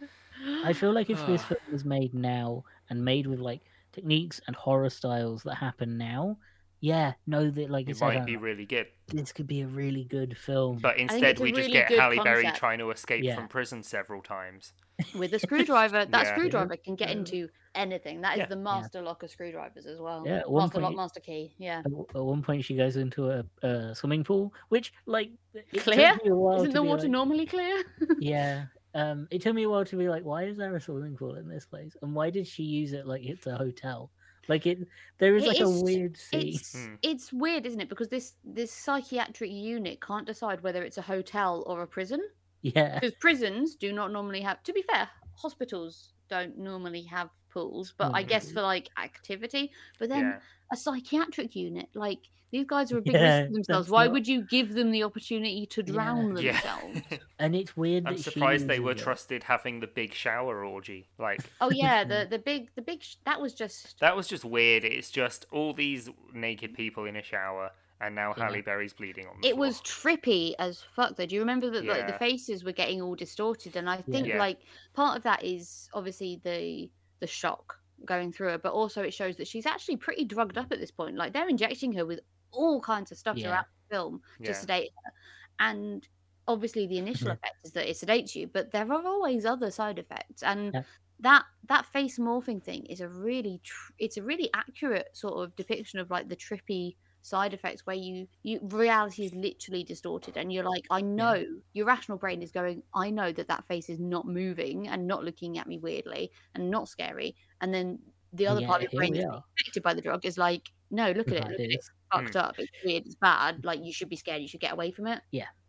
[SPEAKER 2] I feel like if this film was made now and made with like techniques and horror styles that happen now, yeah, no, that like
[SPEAKER 1] it
[SPEAKER 2] said,
[SPEAKER 1] might
[SPEAKER 2] Hannah,
[SPEAKER 1] be really good,
[SPEAKER 2] this could be a really good film.
[SPEAKER 1] but instead we just
[SPEAKER 3] really
[SPEAKER 1] get
[SPEAKER 3] good
[SPEAKER 1] Halle Berry trying to escape
[SPEAKER 2] Yeah.
[SPEAKER 1] from prison several times.
[SPEAKER 3] with a screwdriver. That
[SPEAKER 1] Yeah.
[SPEAKER 3] screwdriver can get into anything. That is
[SPEAKER 1] Yeah.
[SPEAKER 3] the master lock of screwdrivers as well.
[SPEAKER 2] Yeah, at one
[SPEAKER 3] master lock, master key. Yeah.
[SPEAKER 2] At, one point, she goes into a, a swimming pool, which like
[SPEAKER 3] Clear?
[SPEAKER 2] me a while
[SPEAKER 3] Isn't the water
[SPEAKER 2] like-
[SPEAKER 3] normally clear?
[SPEAKER 2] Yeah. Um, it took me a while to be like, why is there a swimming pool in this place, and why did she use it like it's a hotel? Like it, there is
[SPEAKER 3] It
[SPEAKER 2] like
[SPEAKER 3] is-
[SPEAKER 2] a weird scene.
[SPEAKER 3] It's
[SPEAKER 1] Hmm.
[SPEAKER 3] it's weird, isn't it? Because this this psychiatric unit can't decide whether it's a hotel or a prison.
[SPEAKER 2] Yeah,
[SPEAKER 3] Because prisons do not normally have. To be fair, hospitals don't normally have pools, but I guess
[SPEAKER 2] Mhm.
[SPEAKER 3] for like activity. But then
[SPEAKER 1] Yeah,
[SPEAKER 3] a psychiatric unit, like these guys are a big
[SPEAKER 2] Yeah,
[SPEAKER 3] risk to themselves. Why
[SPEAKER 2] not-
[SPEAKER 3] would you give them the opportunity to drown
[SPEAKER 1] yeah.
[SPEAKER 3] themselves?
[SPEAKER 2] and it's weird.
[SPEAKER 1] I'm
[SPEAKER 2] that
[SPEAKER 1] surprised they were
[SPEAKER 2] it.
[SPEAKER 1] trusted having the big shower orgy. Like
[SPEAKER 3] Oh yeah, the the big the big sh- that was just
[SPEAKER 1] that was just weird. It's just all these naked mm. people in a shower, and now
[SPEAKER 2] Yeah.
[SPEAKER 1] Halle Berry's bleeding on the
[SPEAKER 3] it
[SPEAKER 1] floor.
[SPEAKER 3] was trippy as fuck though. Do you remember that like the faces were getting all distorted? And I think
[SPEAKER 1] Yeah.
[SPEAKER 3] like part of that is obviously the the shock going through her, but also it shows that she's actually pretty drugged up at this point. Like they're injecting her with all kinds of stuff
[SPEAKER 2] Yeah.
[SPEAKER 3] throughout the film to
[SPEAKER 1] Yeah.
[SPEAKER 3] sedate her. And obviously the initial
[SPEAKER 2] Mhm.
[SPEAKER 3] effect is that it sedates you, but there are always other side effects. And
[SPEAKER 2] Yeah.
[SPEAKER 3] that that face morphing thing is a really tr- it's a really accurate sort of depiction of like the trippy side effects where you you reality is literally distorted and you're like i know your rational brain is going i know that that face is not moving and not looking at me weirdly and not scary and then the other part of your brain
[SPEAKER 2] here
[SPEAKER 3] that's affected by the drug is like no look at it look at
[SPEAKER 2] it
[SPEAKER 3] it
[SPEAKER 2] is.
[SPEAKER 3] it's fucked up it's weird it's bad like you should be scared you should get away from it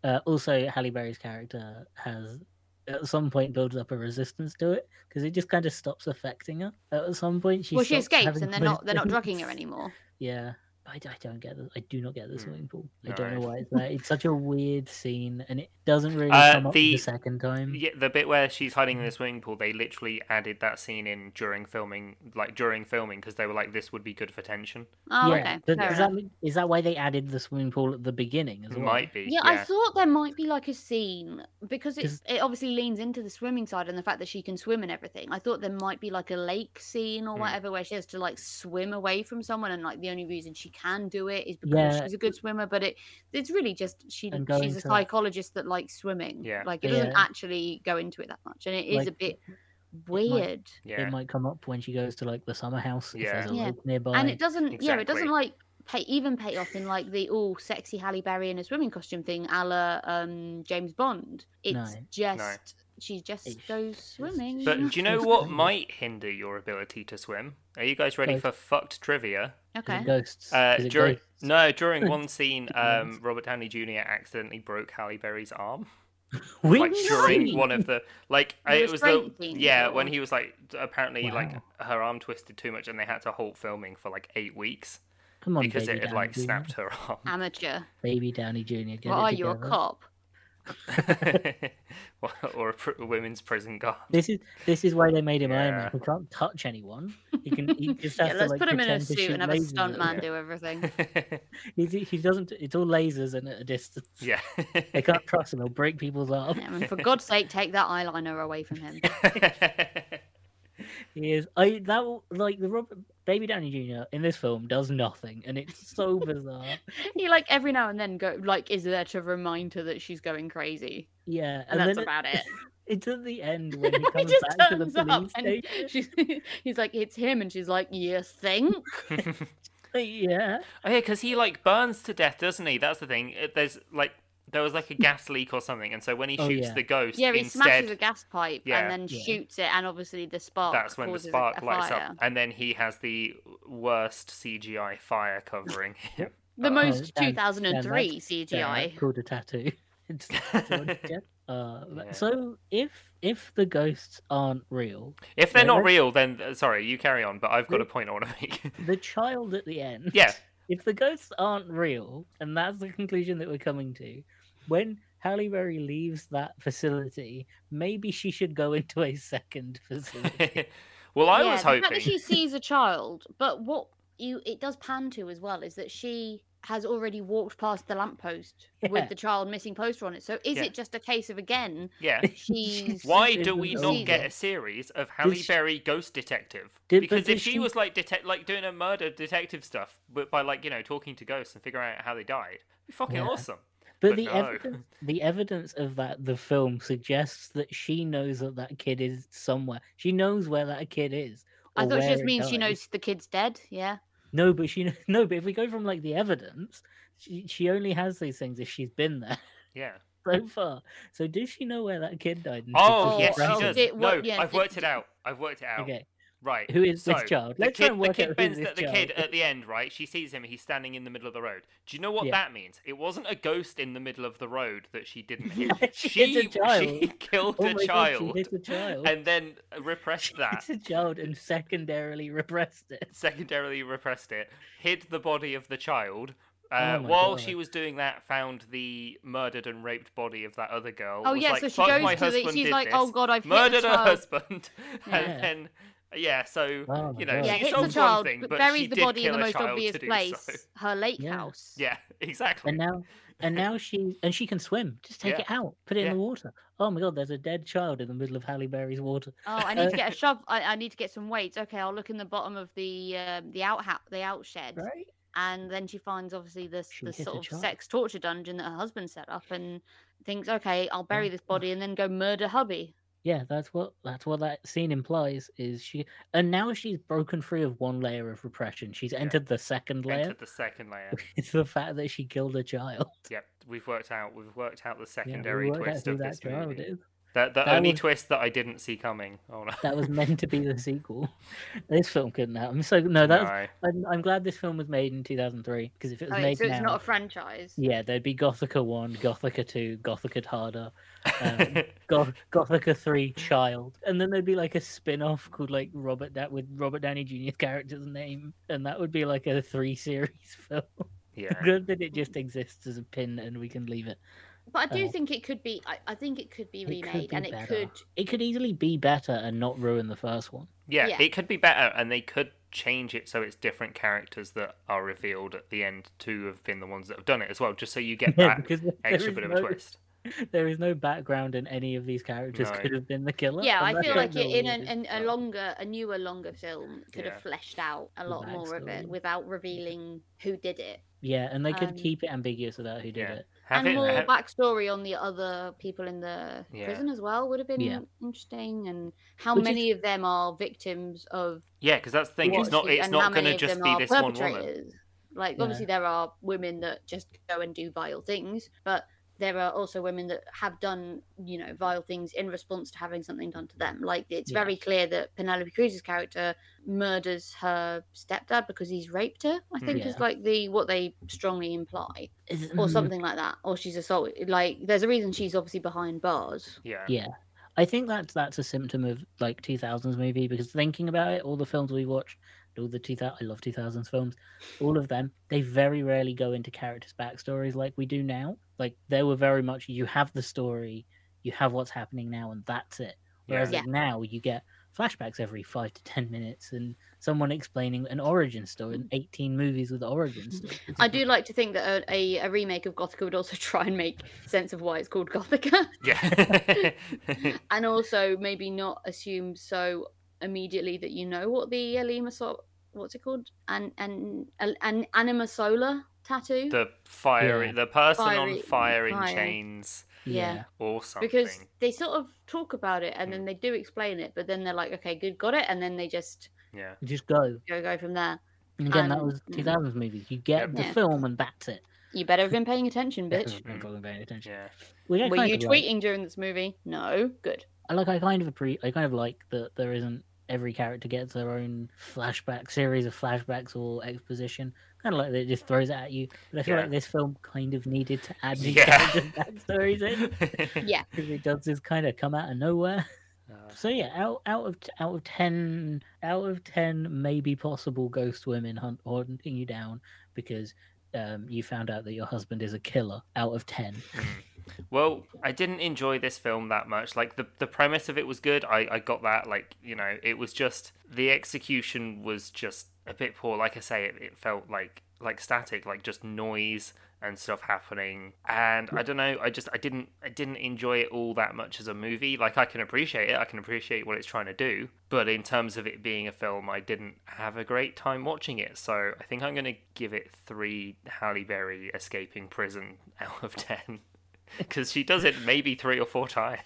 [SPEAKER 2] Uh, also, Halle Berry's character has at some point builds up a resistance to it because it just kind of stops affecting her. At some point, she
[SPEAKER 3] well, she escapes, and they're not they're not drugging her anymore.
[SPEAKER 2] Yeah, I, d- I don't get the I do not get the
[SPEAKER 1] Hmm.
[SPEAKER 2] swimming pool. I don't know why it's there. It's such a weird scene, and it doesn't really
[SPEAKER 1] Uh,
[SPEAKER 2] come up
[SPEAKER 1] the-
[SPEAKER 2] the second time.
[SPEAKER 1] Yeah, the bit where she's hiding in the swimming pool, they literally added that scene in during filming, like during filming, because they were like, "This would be good for tension."
[SPEAKER 3] Oh,
[SPEAKER 2] yeah,
[SPEAKER 3] okay.
[SPEAKER 2] but
[SPEAKER 3] fair
[SPEAKER 2] is
[SPEAKER 3] enough.
[SPEAKER 2] that is that why they added the swimming pool at the beginning as
[SPEAKER 1] It
[SPEAKER 2] well?
[SPEAKER 1] might be.
[SPEAKER 3] Yeah, I thought there might be like a scene because it's
[SPEAKER 2] 'Cause-
[SPEAKER 3] it obviously leans into the swimming side and the fact that she can swim and everything. I thought there might be like a lake scene or
[SPEAKER 1] Hmm.
[SPEAKER 3] whatever where she has to like swim away from someone and like the only reason she can do it is because
[SPEAKER 2] Yeah.
[SPEAKER 3] she's a good swimmer. But it it's really just she she's a
[SPEAKER 2] to-
[SPEAKER 3] psychologist that likes swimming.
[SPEAKER 1] Yeah.
[SPEAKER 3] like it doesn't actually go into it that much, and it is a
[SPEAKER 2] Like,
[SPEAKER 3] bit
[SPEAKER 2] might-
[SPEAKER 3] weird.
[SPEAKER 1] Yeah.
[SPEAKER 2] It might come up when she goes to like the summer house if
[SPEAKER 1] Yeah.
[SPEAKER 2] there's a
[SPEAKER 3] Yeah.
[SPEAKER 2] lake nearby.
[SPEAKER 3] and it doesn't yeah it doesn't like pay even pay off in like the all sexy Halle Berry in a swimming costume thing a la um James Bond it's
[SPEAKER 2] No.
[SPEAKER 3] just she just
[SPEAKER 2] It's
[SPEAKER 3] goes swimming
[SPEAKER 1] But do you know what might hinder your ability to swim? Are you guys ready
[SPEAKER 2] Like-
[SPEAKER 1] for fucked trivia?
[SPEAKER 2] Is
[SPEAKER 3] okay
[SPEAKER 2] ghosts.
[SPEAKER 1] Uh, during
[SPEAKER 2] ghosts?
[SPEAKER 1] no, during one scene, um. Robert Downey Jr. accidentally broke Halle Berry's arm.
[SPEAKER 2] Which
[SPEAKER 1] like during one of the like
[SPEAKER 3] The
[SPEAKER 1] uh, it was the yeah
[SPEAKER 3] or-
[SPEAKER 1] when he was like apparently like her arm twisted too much and they had to halt filming for like eight weeks
[SPEAKER 2] Come on,
[SPEAKER 1] because it had
[SPEAKER 2] Downey
[SPEAKER 1] like
[SPEAKER 2] Jr.
[SPEAKER 1] snapped her arm.
[SPEAKER 3] amateur
[SPEAKER 2] Baby Downey Jr. Get
[SPEAKER 3] what
[SPEAKER 2] it
[SPEAKER 3] are you a cop
[SPEAKER 1] or a pr- women's prison guard.
[SPEAKER 2] This is this is why they made him Iron Man. He can't touch anyone. He can. He just has
[SPEAKER 3] yeah
[SPEAKER 2] to
[SPEAKER 3] let's
[SPEAKER 2] like
[SPEAKER 3] put him in a suit and have a
[SPEAKER 2] lasers
[SPEAKER 3] stunt man do everything
[SPEAKER 2] He, he doesn't. It's all lasers and at a distance.
[SPEAKER 1] yeah.
[SPEAKER 2] They can't trust him. He'll break people's arms.
[SPEAKER 3] Yeah, I mean, for god's sake take that eyeliner away from him
[SPEAKER 2] He is. I that will- like the Robert Baby Downey Jr. in this film does nothing, and it's so bizarre.
[SPEAKER 3] he like every now and then go like is there to remind her that she's going crazy
[SPEAKER 2] Yeah,
[SPEAKER 3] and,
[SPEAKER 2] and,
[SPEAKER 3] that's
[SPEAKER 2] then
[SPEAKER 3] about it
[SPEAKER 2] it's at the end when he
[SPEAKER 3] he
[SPEAKER 2] comes
[SPEAKER 3] just
[SPEAKER 2] back to the
[SPEAKER 3] turns up
[SPEAKER 2] police
[SPEAKER 3] and
[SPEAKER 2] station.
[SPEAKER 3] she's, he's like it's him and she's like you think
[SPEAKER 2] Yeah,
[SPEAKER 1] Oh yeah, because he like burns to death, doesn't he? That's the thing. There's like there was like a gas leak or something, and so when he
[SPEAKER 2] Oh,
[SPEAKER 1] shoots
[SPEAKER 2] yeah.
[SPEAKER 1] the ghost,
[SPEAKER 3] Yeah, he
[SPEAKER 1] instead
[SPEAKER 3] smashes a gas pipe
[SPEAKER 1] Yeah.
[SPEAKER 3] and then
[SPEAKER 2] Yeah.
[SPEAKER 3] shoots it, and obviously the spark.
[SPEAKER 1] that's when the
[SPEAKER 3] causes a-
[SPEAKER 1] spark lights
[SPEAKER 3] fire.
[SPEAKER 1] up, and then he has the worst CGI fire covering him.
[SPEAKER 3] The
[SPEAKER 1] Oh.
[SPEAKER 3] most
[SPEAKER 2] Dan-
[SPEAKER 3] 2003
[SPEAKER 2] Dan,
[SPEAKER 3] CGI.
[SPEAKER 2] that's called a tattoo. It's, it's what it's got. uh,
[SPEAKER 1] Yeah.
[SPEAKER 2] So if if the ghosts aren't real,
[SPEAKER 1] If they're
[SPEAKER 2] Yeah,
[SPEAKER 1] not real, then uh, sorry, you carry on. But I've got a point I want to make.
[SPEAKER 2] the child at the end.
[SPEAKER 1] Yeah.
[SPEAKER 2] If the ghosts aren't real, and that's the conclusion that we're coming to, when Halle Berry leaves that facility, maybe she should go into a second facility.
[SPEAKER 1] well, I
[SPEAKER 3] yeah,
[SPEAKER 1] was
[SPEAKER 3] the fact
[SPEAKER 1] hoping.
[SPEAKER 3] that she sees a child, but what you it does pan to as well is that she has already walked past the lamppost
[SPEAKER 2] Yeah.
[SPEAKER 3] with the child missing poster on it. So is
[SPEAKER 1] Yeah.
[SPEAKER 3] it just a case of again?
[SPEAKER 1] Yeah.
[SPEAKER 3] She's
[SPEAKER 1] Why do we not get a series of Halle
[SPEAKER 2] she-
[SPEAKER 1] Berry Ghost Detective?
[SPEAKER 2] Did-
[SPEAKER 1] because if she,
[SPEAKER 2] she-
[SPEAKER 1] was like detect like doing a murder detective stuff, but by like you know talking to ghosts and figuring out how they died, it'd be fucking
[SPEAKER 2] Yeah.
[SPEAKER 1] awesome.
[SPEAKER 2] But,
[SPEAKER 1] But
[SPEAKER 2] the
[SPEAKER 1] no.
[SPEAKER 2] evidence, the evidence of that the film suggests that she knows that that kid is somewhere. She knows where that kid is.
[SPEAKER 3] I thought she just
[SPEAKER 2] it
[SPEAKER 3] means she knows the kid's dead. Yeah.
[SPEAKER 2] No, but she no. But if we go from like the evidence, she she only has these things if she's been there
[SPEAKER 1] Yeah.
[SPEAKER 2] so far. So does she know where that kid died?
[SPEAKER 1] Oh yes, she
[SPEAKER 3] well,
[SPEAKER 1] does.
[SPEAKER 3] did-
[SPEAKER 1] no,
[SPEAKER 3] yeah,
[SPEAKER 1] I've
[SPEAKER 3] did-
[SPEAKER 1] worked it out. I've worked it out.
[SPEAKER 2] Okay,
[SPEAKER 1] Right.
[SPEAKER 2] who is
[SPEAKER 1] So,
[SPEAKER 2] this child?
[SPEAKER 1] the
[SPEAKER 2] Let's
[SPEAKER 1] kid,
[SPEAKER 2] try and
[SPEAKER 1] the kid
[SPEAKER 2] out
[SPEAKER 1] bends
[SPEAKER 2] who
[SPEAKER 1] the, the
[SPEAKER 2] child
[SPEAKER 1] kid at the end, right? She sees him. He's standing in the middle of the road. Do you know what
[SPEAKER 2] Yeah.
[SPEAKER 1] that means? It wasn't a ghost in the middle of the road that she didn't hit.
[SPEAKER 2] Yeah, she
[SPEAKER 1] she,
[SPEAKER 2] hit a child.
[SPEAKER 1] she killed
[SPEAKER 2] Oh
[SPEAKER 1] a
[SPEAKER 2] my God,
[SPEAKER 1] child
[SPEAKER 2] she hit a child.
[SPEAKER 1] and then repressed that.
[SPEAKER 2] She hit a child and secondarily repressed it.
[SPEAKER 1] secondarily repressed it, hid the body of the child. Uh,
[SPEAKER 2] Oh
[SPEAKER 1] while
[SPEAKER 2] God.
[SPEAKER 1] she was doing that, found the murdered and raped body of that other girl.
[SPEAKER 3] Oh
[SPEAKER 1] was
[SPEAKER 3] yeah,
[SPEAKER 1] like,
[SPEAKER 3] so she goes to the. She's like,
[SPEAKER 1] this.
[SPEAKER 3] oh god, I've hit
[SPEAKER 1] murdered
[SPEAKER 3] a
[SPEAKER 1] her
[SPEAKER 3] child.
[SPEAKER 1] husband,
[SPEAKER 2] Yeah.
[SPEAKER 1] and then yeah, so
[SPEAKER 2] Oh
[SPEAKER 1] you know,
[SPEAKER 3] Yeah,
[SPEAKER 1] she
[SPEAKER 3] hits
[SPEAKER 1] solved
[SPEAKER 3] the child,
[SPEAKER 1] one thing,
[SPEAKER 3] but
[SPEAKER 1] but
[SPEAKER 3] buries
[SPEAKER 1] she
[SPEAKER 3] the
[SPEAKER 1] did
[SPEAKER 3] body in the most obvious place,
[SPEAKER 1] so.
[SPEAKER 3] her lake
[SPEAKER 2] Yeah.
[SPEAKER 3] house.
[SPEAKER 1] Yeah, exactly.
[SPEAKER 2] And now, and now she and she can swim. Just take
[SPEAKER 1] Yeah.
[SPEAKER 2] it out, put it
[SPEAKER 1] Yeah.
[SPEAKER 2] in the water. Oh my god, there's a dead child in the middle of Halle Berry's water.
[SPEAKER 3] Oh, I need to get a shove. I, I need to get some weights. Okay, I'll look in the bottom of the um, the out the out shed,
[SPEAKER 2] Right?
[SPEAKER 3] and then she finds obviously this
[SPEAKER 2] She
[SPEAKER 3] the sort of
[SPEAKER 2] child.
[SPEAKER 3] sex torture dungeon that her husband set up, and thinks, okay, I'll bury this body and then go murder hubby.
[SPEAKER 2] Yeah, that's what that's what that scene implies. Is she? And now she's broken free of one layer of repression. She's entered the second layer.
[SPEAKER 1] Entered the second layer.
[SPEAKER 2] It's the fact that she killed a child.
[SPEAKER 1] Yep, we've worked out. We've worked out the secondary
[SPEAKER 2] out
[SPEAKER 1] twist
[SPEAKER 2] who
[SPEAKER 1] of this movie.
[SPEAKER 2] Is.
[SPEAKER 1] The, the
[SPEAKER 2] That
[SPEAKER 1] only
[SPEAKER 2] was-
[SPEAKER 1] twist that I didn't see coming. Oh no.
[SPEAKER 2] That was meant to be the sequel. This film couldn't have. I'm so no. That's.
[SPEAKER 1] No.
[SPEAKER 2] I'm, I'm glad this film was made in 2003 because if it was
[SPEAKER 3] Oh,
[SPEAKER 2] made
[SPEAKER 3] so it's not a franchise.
[SPEAKER 2] yeah, there'd be Gothika one, Gothika two, Gothika harder, um, Goth- Gothika three, Child, and then there'd be like a spin-off called like Robert that with Robert Downey Jr.'s character's name, and that would be like a three series film.
[SPEAKER 1] yeah.
[SPEAKER 2] Good that it just exists as a pin and we can leave it.
[SPEAKER 3] But I do
[SPEAKER 2] Uh,
[SPEAKER 3] think it could be. I, I think it could be
[SPEAKER 2] It could
[SPEAKER 3] remade,
[SPEAKER 2] be
[SPEAKER 3] and it could.
[SPEAKER 2] It could easily be better and not ruin the first one.
[SPEAKER 1] Yeah,
[SPEAKER 3] Yeah.
[SPEAKER 1] it could be better, and they could change it so it's different characters that are revealed at the end to have been the ones that have done it as well, just so you get
[SPEAKER 2] Yeah,
[SPEAKER 1] that
[SPEAKER 2] because there
[SPEAKER 1] extra bit of
[SPEAKER 2] no-
[SPEAKER 1] a twist.
[SPEAKER 2] There is no background in any of these characters
[SPEAKER 1] No.
[SPEAKER 2] could have been the killer.
[SPEAKER 3] Yeah, I feel like it, in an, an, a longer, a newer, longer film could
[SPEAKER 1] Yeah.
[SPEAKER 3] have fleshed out a
[SPEAKER 2] The
[SPEAKER 3] lot more of it without revealing who did it,
[SPEAKER 2] Yeah, and they could
[SPEAKER 3] um,
[SPEAKER 2] keep it ambiguous about who did
[SPEAKER 1] Yeah.
[SPEAKER 2] it.
[SPEAKER 1] Have
[SPEAKER 3] and
[SPEAKER 1] it,
[SPEAKER 3] more
[SPEAKER 1] have-
[SPEAKER 3] backstory on the other people in the
[SPEAKER 1] Yeah.
[SPEAKER 3] prison as well would have been
[SPEAKER 2] Yeah.
[SPEAKER 3] interesting, and how
[SPEAKER 2] Which is-
[SPEAKER 3] many of them are victims of
[SPEAKER 1] yeah, because that's the thing. It's not. It's not going to just be this one woman.
[SPEAKER 3] Like
[SPEAKER 2] No.
[SPEAKER 3] obviously there are women that just go and do vile things, but there are also women that have done, you know, vile things in response to having something done to them. Like it's
[SPEAKER 2] Yeah.
[SPEAKER 3] very clear that Penelope Cruz's character murders her stepdad because he's raped her. I think
[SPEAKER 2] Yeah.
[SPEAKER 3] is like the what they strongly imply, or
[SPEAKER 2] mm,
[SPEAKER 3] something like that, or she's assaulted. Like there's a reason she's obviously behind bars.
[SPEAKER 1] Yeah.
[SPEAKER 2] Yeah, I think that's that's a symptom of like 2000s movie because thinking about it, all the films we watched, all the 2000 I love 2000s films, all of them they very rarely go into characters' backstories like we do now. Like they were very much you have the story, you have what's happening now, and that's it. Whereas
[SPEAKER 3] Yeah.
[SPEAKER 2] like, now you get flashbacks every five to ten minutes and someone explaining an origin story and 18 movies with origins.
[SPEAKER 3] I do like to think that a, a, a remake of Gothika would also try and make sense of why it's called Gothika.
[SPEAKER 1] Yeah.
[SPEAKER 3] and also maybe not assume so immediately that you know what the Alima so what's it called an an an anima sola tattoo
[SPEAKER 1] the fiery,
[SPEAKER 2] Yeah.
[SPEAKER 1] the person
[SPEAKER 3] Fiery-
[SPEAKER 1] on fire in
[SPEAKER 3] fire.
[SPEAKER 1] chains
[SPEAKER 3] yeah.
[SPEAKER 1] or something.
[SPEAKER 3] because they sort of talk about it and
[SPEAKER 1] Mm.
[SPEAKER 3] then they do explain it but then they're like okay good got it and then they just
[SPEAKER 1] yeah.
[SPEAKER 2] Just go.
[SPEAKER 3] go go from there
[SPEAKER 2] And again, that
[SPEAKER 3] Um,
[SPEAKER 2] was
[SPEAKER 3] mm.
[SPEAKER 2] 2000s movies. You get
[SPEAKER 1] Yep.
[SPEAKER 2] the
[SPEAKER 3] Yeah.
[SPEAKER 2] film and that's it.
[SPEAKER 3] you better have been paying attention bitch
[SPEAKER 2] Definitely paying attention.
[SPEAKER 1] Yeah.
[SPEAKER 2] Which I
[SPEAKER 3] were you
[SPEAKER 2] of like.
[SPEAKER 3] tweeting during this movie no good
[SPEAKER 2] I like. I kind of appre- I kind of like that there isn't every character gets their own flashback series of flashbacks or exposition. Kind of like that it just throws it at you. But I feel
[SPEAKER 1] Yeah.
[SPEAKER 2] like this film kind of needed to add these
[SPEAKER 1] Yeah.
[SPEAKER 2] characters' backstories in
[SPEAKER 3] yeah
[SPEAKER 2] because it does just kind of come out of nowhere.
[SPEAKER 1] Uh,
[SPEAKER 2] So yeah, out out of out of ten, out of ten, maybe possible ghost women hunt, hunting you down because um, you found out that your husband is a killer. Out of ten,
[SPEAKER 1] mm. Well, I didn't enjoy this film that much. Like the the premise of it was good. I I got that. Like you know, it was just the execution was just a bit poor. Like I say, it, it felt like like static, like just noise and stuff happening. And I don't know. I just I didn't I didn't enjoy it all that much as a movie. Like I can appreciate it. I can appreciate what it's trying to do. But in terms of it being a film, I didn't have a great time watching it. So I think I'm to give it three Halle Berry escaping prison out of ten because she does it maybe three or four times.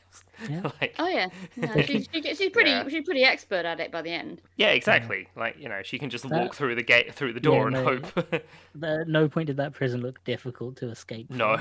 [SPEAKER 2] Yeah.
[SPEAKER 1] like,
[SPEAKER 3] oh yeah, yeah she's, she, she's pretty
[SPEAKER 1] Yeah.
[SPEAKER 3] she's pretty expert at it by the end
[SPEAKER 1] yeah, exactly. Like you know, she can just
[SPEAKER 2] That-
[SPEAKER 1] walk through the gate, through the door,
[SPEAKER 2] Yeah,
[SPEAKER 1] and
[SPEAKER 2] no,
[SPEAKER 1] hope.
[SPEAKER 2] at no point did that prison look difficult to escape.
[SPEAKER 1] no,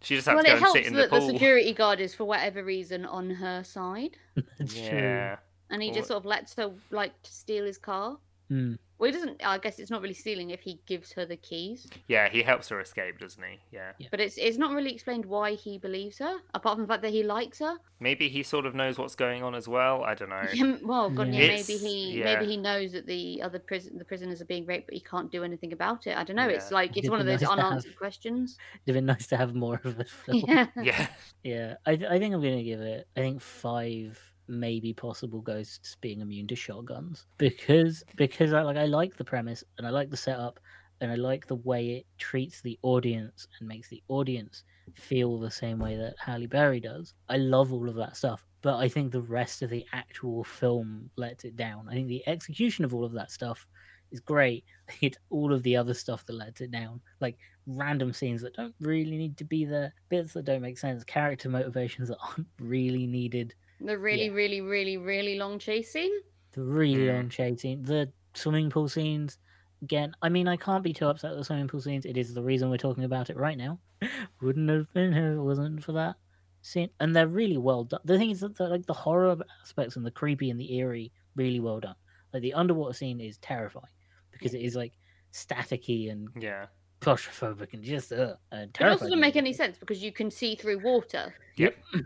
[SPEAKER 1] she just has
[SPEAKER 3] well
[SPEAKER 1] to go and sit in the
[SPEAKER 3] that the, security guard is for whatever reason on her side
[SPEAKER 2] That's
[SPEAKER 1] yeah,
[SPEAKER 3] and he
[SPEAKER 1] Or-
[SPEAKER 3] just sort of lets her like steal his car.
[SPEAKER 2] True. Mm.
[SPEAKER 3] Well, he doesn't. I guess it's not really stealing if he gives her the keys,
[SPEAKER 1] yeah, he helps her escape, doesn't he? Yeah.
[SPEAKER 3] but it's it's not really explained why he believes her, apart from the fact that he likes her.
[SPEAKER 1] Maybe he sort of knows what's going on as well. I don't know.
[SPEAKER 3] Yeah, well, God,
[SPEAKER 2] Yeah.
[SPEAKER 3] yeah, maybe he
[SPEAKER 1] yeah.
[SPEAKER 3] maybe he knows that the other prison the prisoners are being raped, but he can't do anything about it. I don't know. It's like it's
[SPEAKER 2] It'd
[SPEAKER 3] one of those
[SPEAKER 2] nice to have-
[SPEAKER 3] unanswered questions.
[SPEAKER 2] It'd been nice to have more of this film.
[SPEAKER 3] Yeah.
[SPEAKER 1] Yeah,
[SPEAKER 2] Yeah, I, th- I think I'm gonna give it. I think five, maybe possible ghosts being immune to shotguns because because I like I like the premise and I like the setup and I like the way it treats the audience and makes the audience feel the same way that Halle Berry does. I love all of that stuff, but I think the rest of the actual film lets it down. I think the execution of all of that stuff is great. It's all of the other stuff that lets it down, like random scenes that don't really need to be there, bits that don't make sense, character motivations that aren't really needed,
[SPEAKER 3] The really,
[SPEAKER 2] Yeah.
[SPEAKER 3] really, really, really long chase scene.
[SPEAKER 2] the really
[SPEAKER 1] Mm.
[SPEAKER 2] long chase scene, the swimming pool scenes. Again, I mean, I can't be too upset with the swimming pool scenes. It is the reason we're talking about it right now. Wouldn't have been here if it wasn't for that. scene, and they're really well done. The thing is that the, like the horror aspects and the creepy and the eerie, really well done. Like the underwater scene is terrifying because it is like staticky and
[SPEAKER 1] Yeah.
[SPEAKER 2] Claustrophobic and just uh, and
[SPEAKER 3] But it also doesn't make any sense because you can see through water.
[SPEAKER 1] Yep.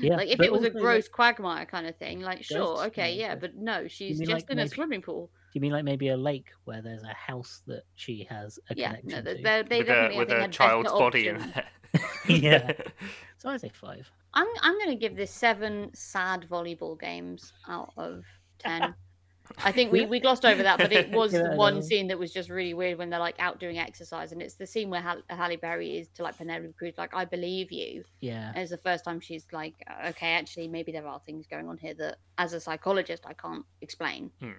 [SPEAKER 2] Yeah,
[SPEAKER 3] like if
[SPEAKER 2] but
[SPEAKER 3] it was a
[SPEAKER 2] also, like,
[SPEAKER 3] gross quagmire kind of thing, like sure, okay,
[SPEAKER 2] yeah,
[SPEAKER 3] yeah,
[SPEAKER 2] but-
[SPEAKER 3] but no, she's just
[SPEAKER 2] like,
[SPEAKER 3] in a swimming pool.
[SPEAKER 2] Do you mean like maybe a lake where there's a house that she has a
[SPEAKER 3] Yeah,
[SPEAKER 2] connection
[SPEAKER 3] no,
[SPEAKER 2] to?
[SPEAKER 3] they, they, they
[SPEAKER 1] with a,
[SPEAKER 3] definitely I
[SPEAKER 1] with a child's
[SPEAKER 3] better
[SPEAKER 1] body in there.
[SPEAKER 2] Yeah. So I say five.
[SPEAKER 3] I'm I'm gonna give this seven sad volleyball games out of ten. I think we, we glossed over that, but it was
[SPEAKER 2] Give
[SPEAKER 3] the one scene that was just really weird when they're like out doing exercise, and it's the scene where Hal- Halle Berry is to like Penelope Cruz, like I believe you,
[SPEAKER 2] Yeah.
[SPEAKER 3] and it's the first time she's like, "Uh, okay, actually, maybe there are things going on here that, as a psychologist, I can't explain.
[SPEAKER 1] Hmm.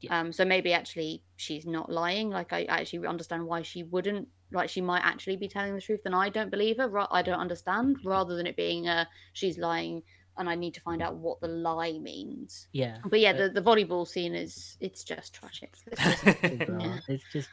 [SPEAKER 2] Yeah.
[SPEAKER 3] Um, so maybe actually she's not lying. Like I I actually understand why she wouldn't. Like she might actually be telling the truth, and I don't believe her. I don't understand. Rather than it being uh she's lying, and I need to find mm. out what the lie means.
[SPEAKER 2] Yeah.
[SPEAKER 3] But yeah,
[SPEAKER 2] But-
[SPEAKER 3] the, the volleyball scene is it's just tragic. It's just- Yeah.
[SPEAKER 2] It's just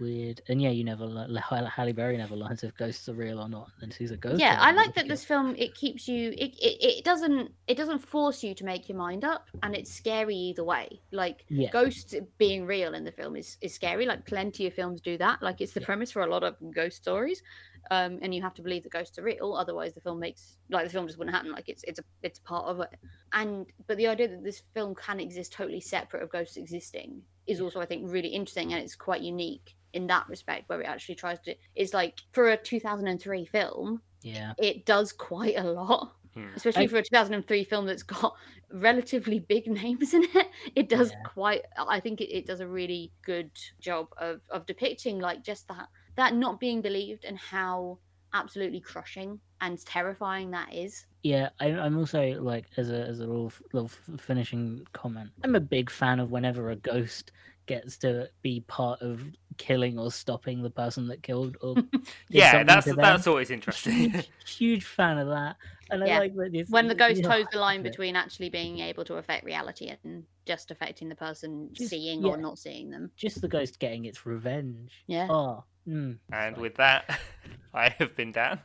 [SPEAKER 2] weird. And yeah, you never Halle Berry never learns if ghosts are real or not. And she's a ghost.
[SPEAKER 3] yeah, I like that this film it keeps you it, it it doesn't it doesn't force you to make your mind up, and it's scary either way. Like
[SPEAKER 2] Yeah.
[SPEAKER 3] ghosts being real in the film is is scary. Like plenty of films do that. Like it's the
[SPEAKER 2] Yeah.
[SPEAKER 3] premise for a lot of ghost stories. Um, and you have to believe the ghosts are real, otherwise the film makes like the film just wouldn't happen. Like it's it's a it's part of it. And but the idea that this film can exist totally separate of ghosts existing is also I think really interesting and it's quite unique in that respect where it actually tries to it's like for a 2003 film
[SPEAKER 2] Yeah.
[SPEAKER 3] it does quite a lot
[SPEAKER 1] Hmm.
[SPEAKER 3] especially
[SPEAKER 2] I-
[SPEAKER 3] for a 2003 film that's got relatively big names in it it does
[SPEAKER 2] Yeah.
[SPEAKER 3] quite i think it, it does a really good job of of depicting like just that that not being believed and how absolutely crushing and terrifying that is
[SPEAKER 2] Yeah, I, I'm also like as a as a little little finishing comment. I'm a big fan of whenever a ghost gets to be part of killing or stopping the person that killed or
[SPEAKER 1] yeah, that's that's always interesting.
[SPEAKER 2] huge, huge fan of that. And I
[SPEAKER 3] Yeah.
[SPEAKER 2] like that
[SPEAKER 3] when the ghost
[SPEAKER 2] yeah,
[SPEAKER 3] toes the line between actually being able to affect reality and just affecting the person
[SPEAKER 2] Just-
[SPEAKER 3] seeing
[SPEAKER 2] yeah.
[SPEAKER 3] or not seeing them
[SPEAKER 2] just the ghost getting its revenge.
[SPEAKER 3] yeah
[SPEAKER 2] Oh, mm,
[SPEAKER 1] and
[SPEAKER 2] fine.
[SPEAKER 1] with that, I have been Dan.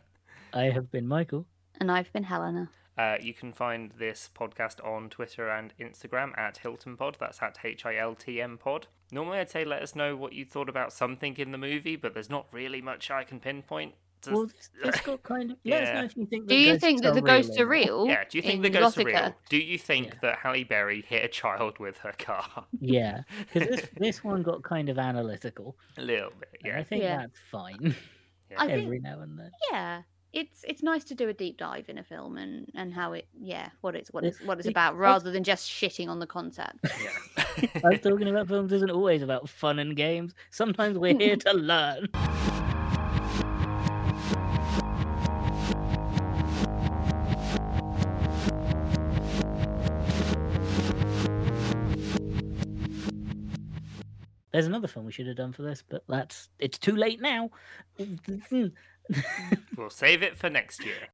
[SPEAKER 2] I have been Michael.
[SPEAKER 3] and i've been helena
[SPEAKER 1] Uh, you can find this podcast on Twitter and Instagram at Hilton Pod. That's at H I L T M Pod. Normally, I'd say let us know what you thought about something in the movie, but there's not really much I can pinpoint. Just-
[SPEAKER 2] Well, this, uh, this got kind of. Let us
[SPEAKER 1] Yeah.
[SPEAKER 2] know if you think.
[SPEAKER 3] do you think that the ghosts
[SPEAKER 2] or
[SPEAKER 3] are real
[SPEAKER 1] yeah, do you think the ghosts are real? Do you think
[SPEAKER 2] Yeah.
[SPEAKER 1] that Halle Berry hit a child with her car?
[SPEAKER 2] Yeah, because this this one got kind of analytical.
[SPEAKER 1] a little bit,
[SPEAKER 2] and I think
[SPEAKER 3] Yeah.
[SPEAKER 2] that's fine.
[SPEAKER 1] Yeah.
[SPEAKER 3] I think-
[SPEAKER 2] Every now and then.
[SPEAKER 3] yeah it's it's nice to do a deep dive in a film and and how it yeah what it's what it's what it's about rather than just shitting on the concept
[SPEAKER 1] yeah.
[SPEAKER 2] Us talking about films isn't always about fun and games. Sometimes we're here to learn. There's another film we should have done for this, but that's it's too late now.
[SPEAKER 1] we'll save it for next year.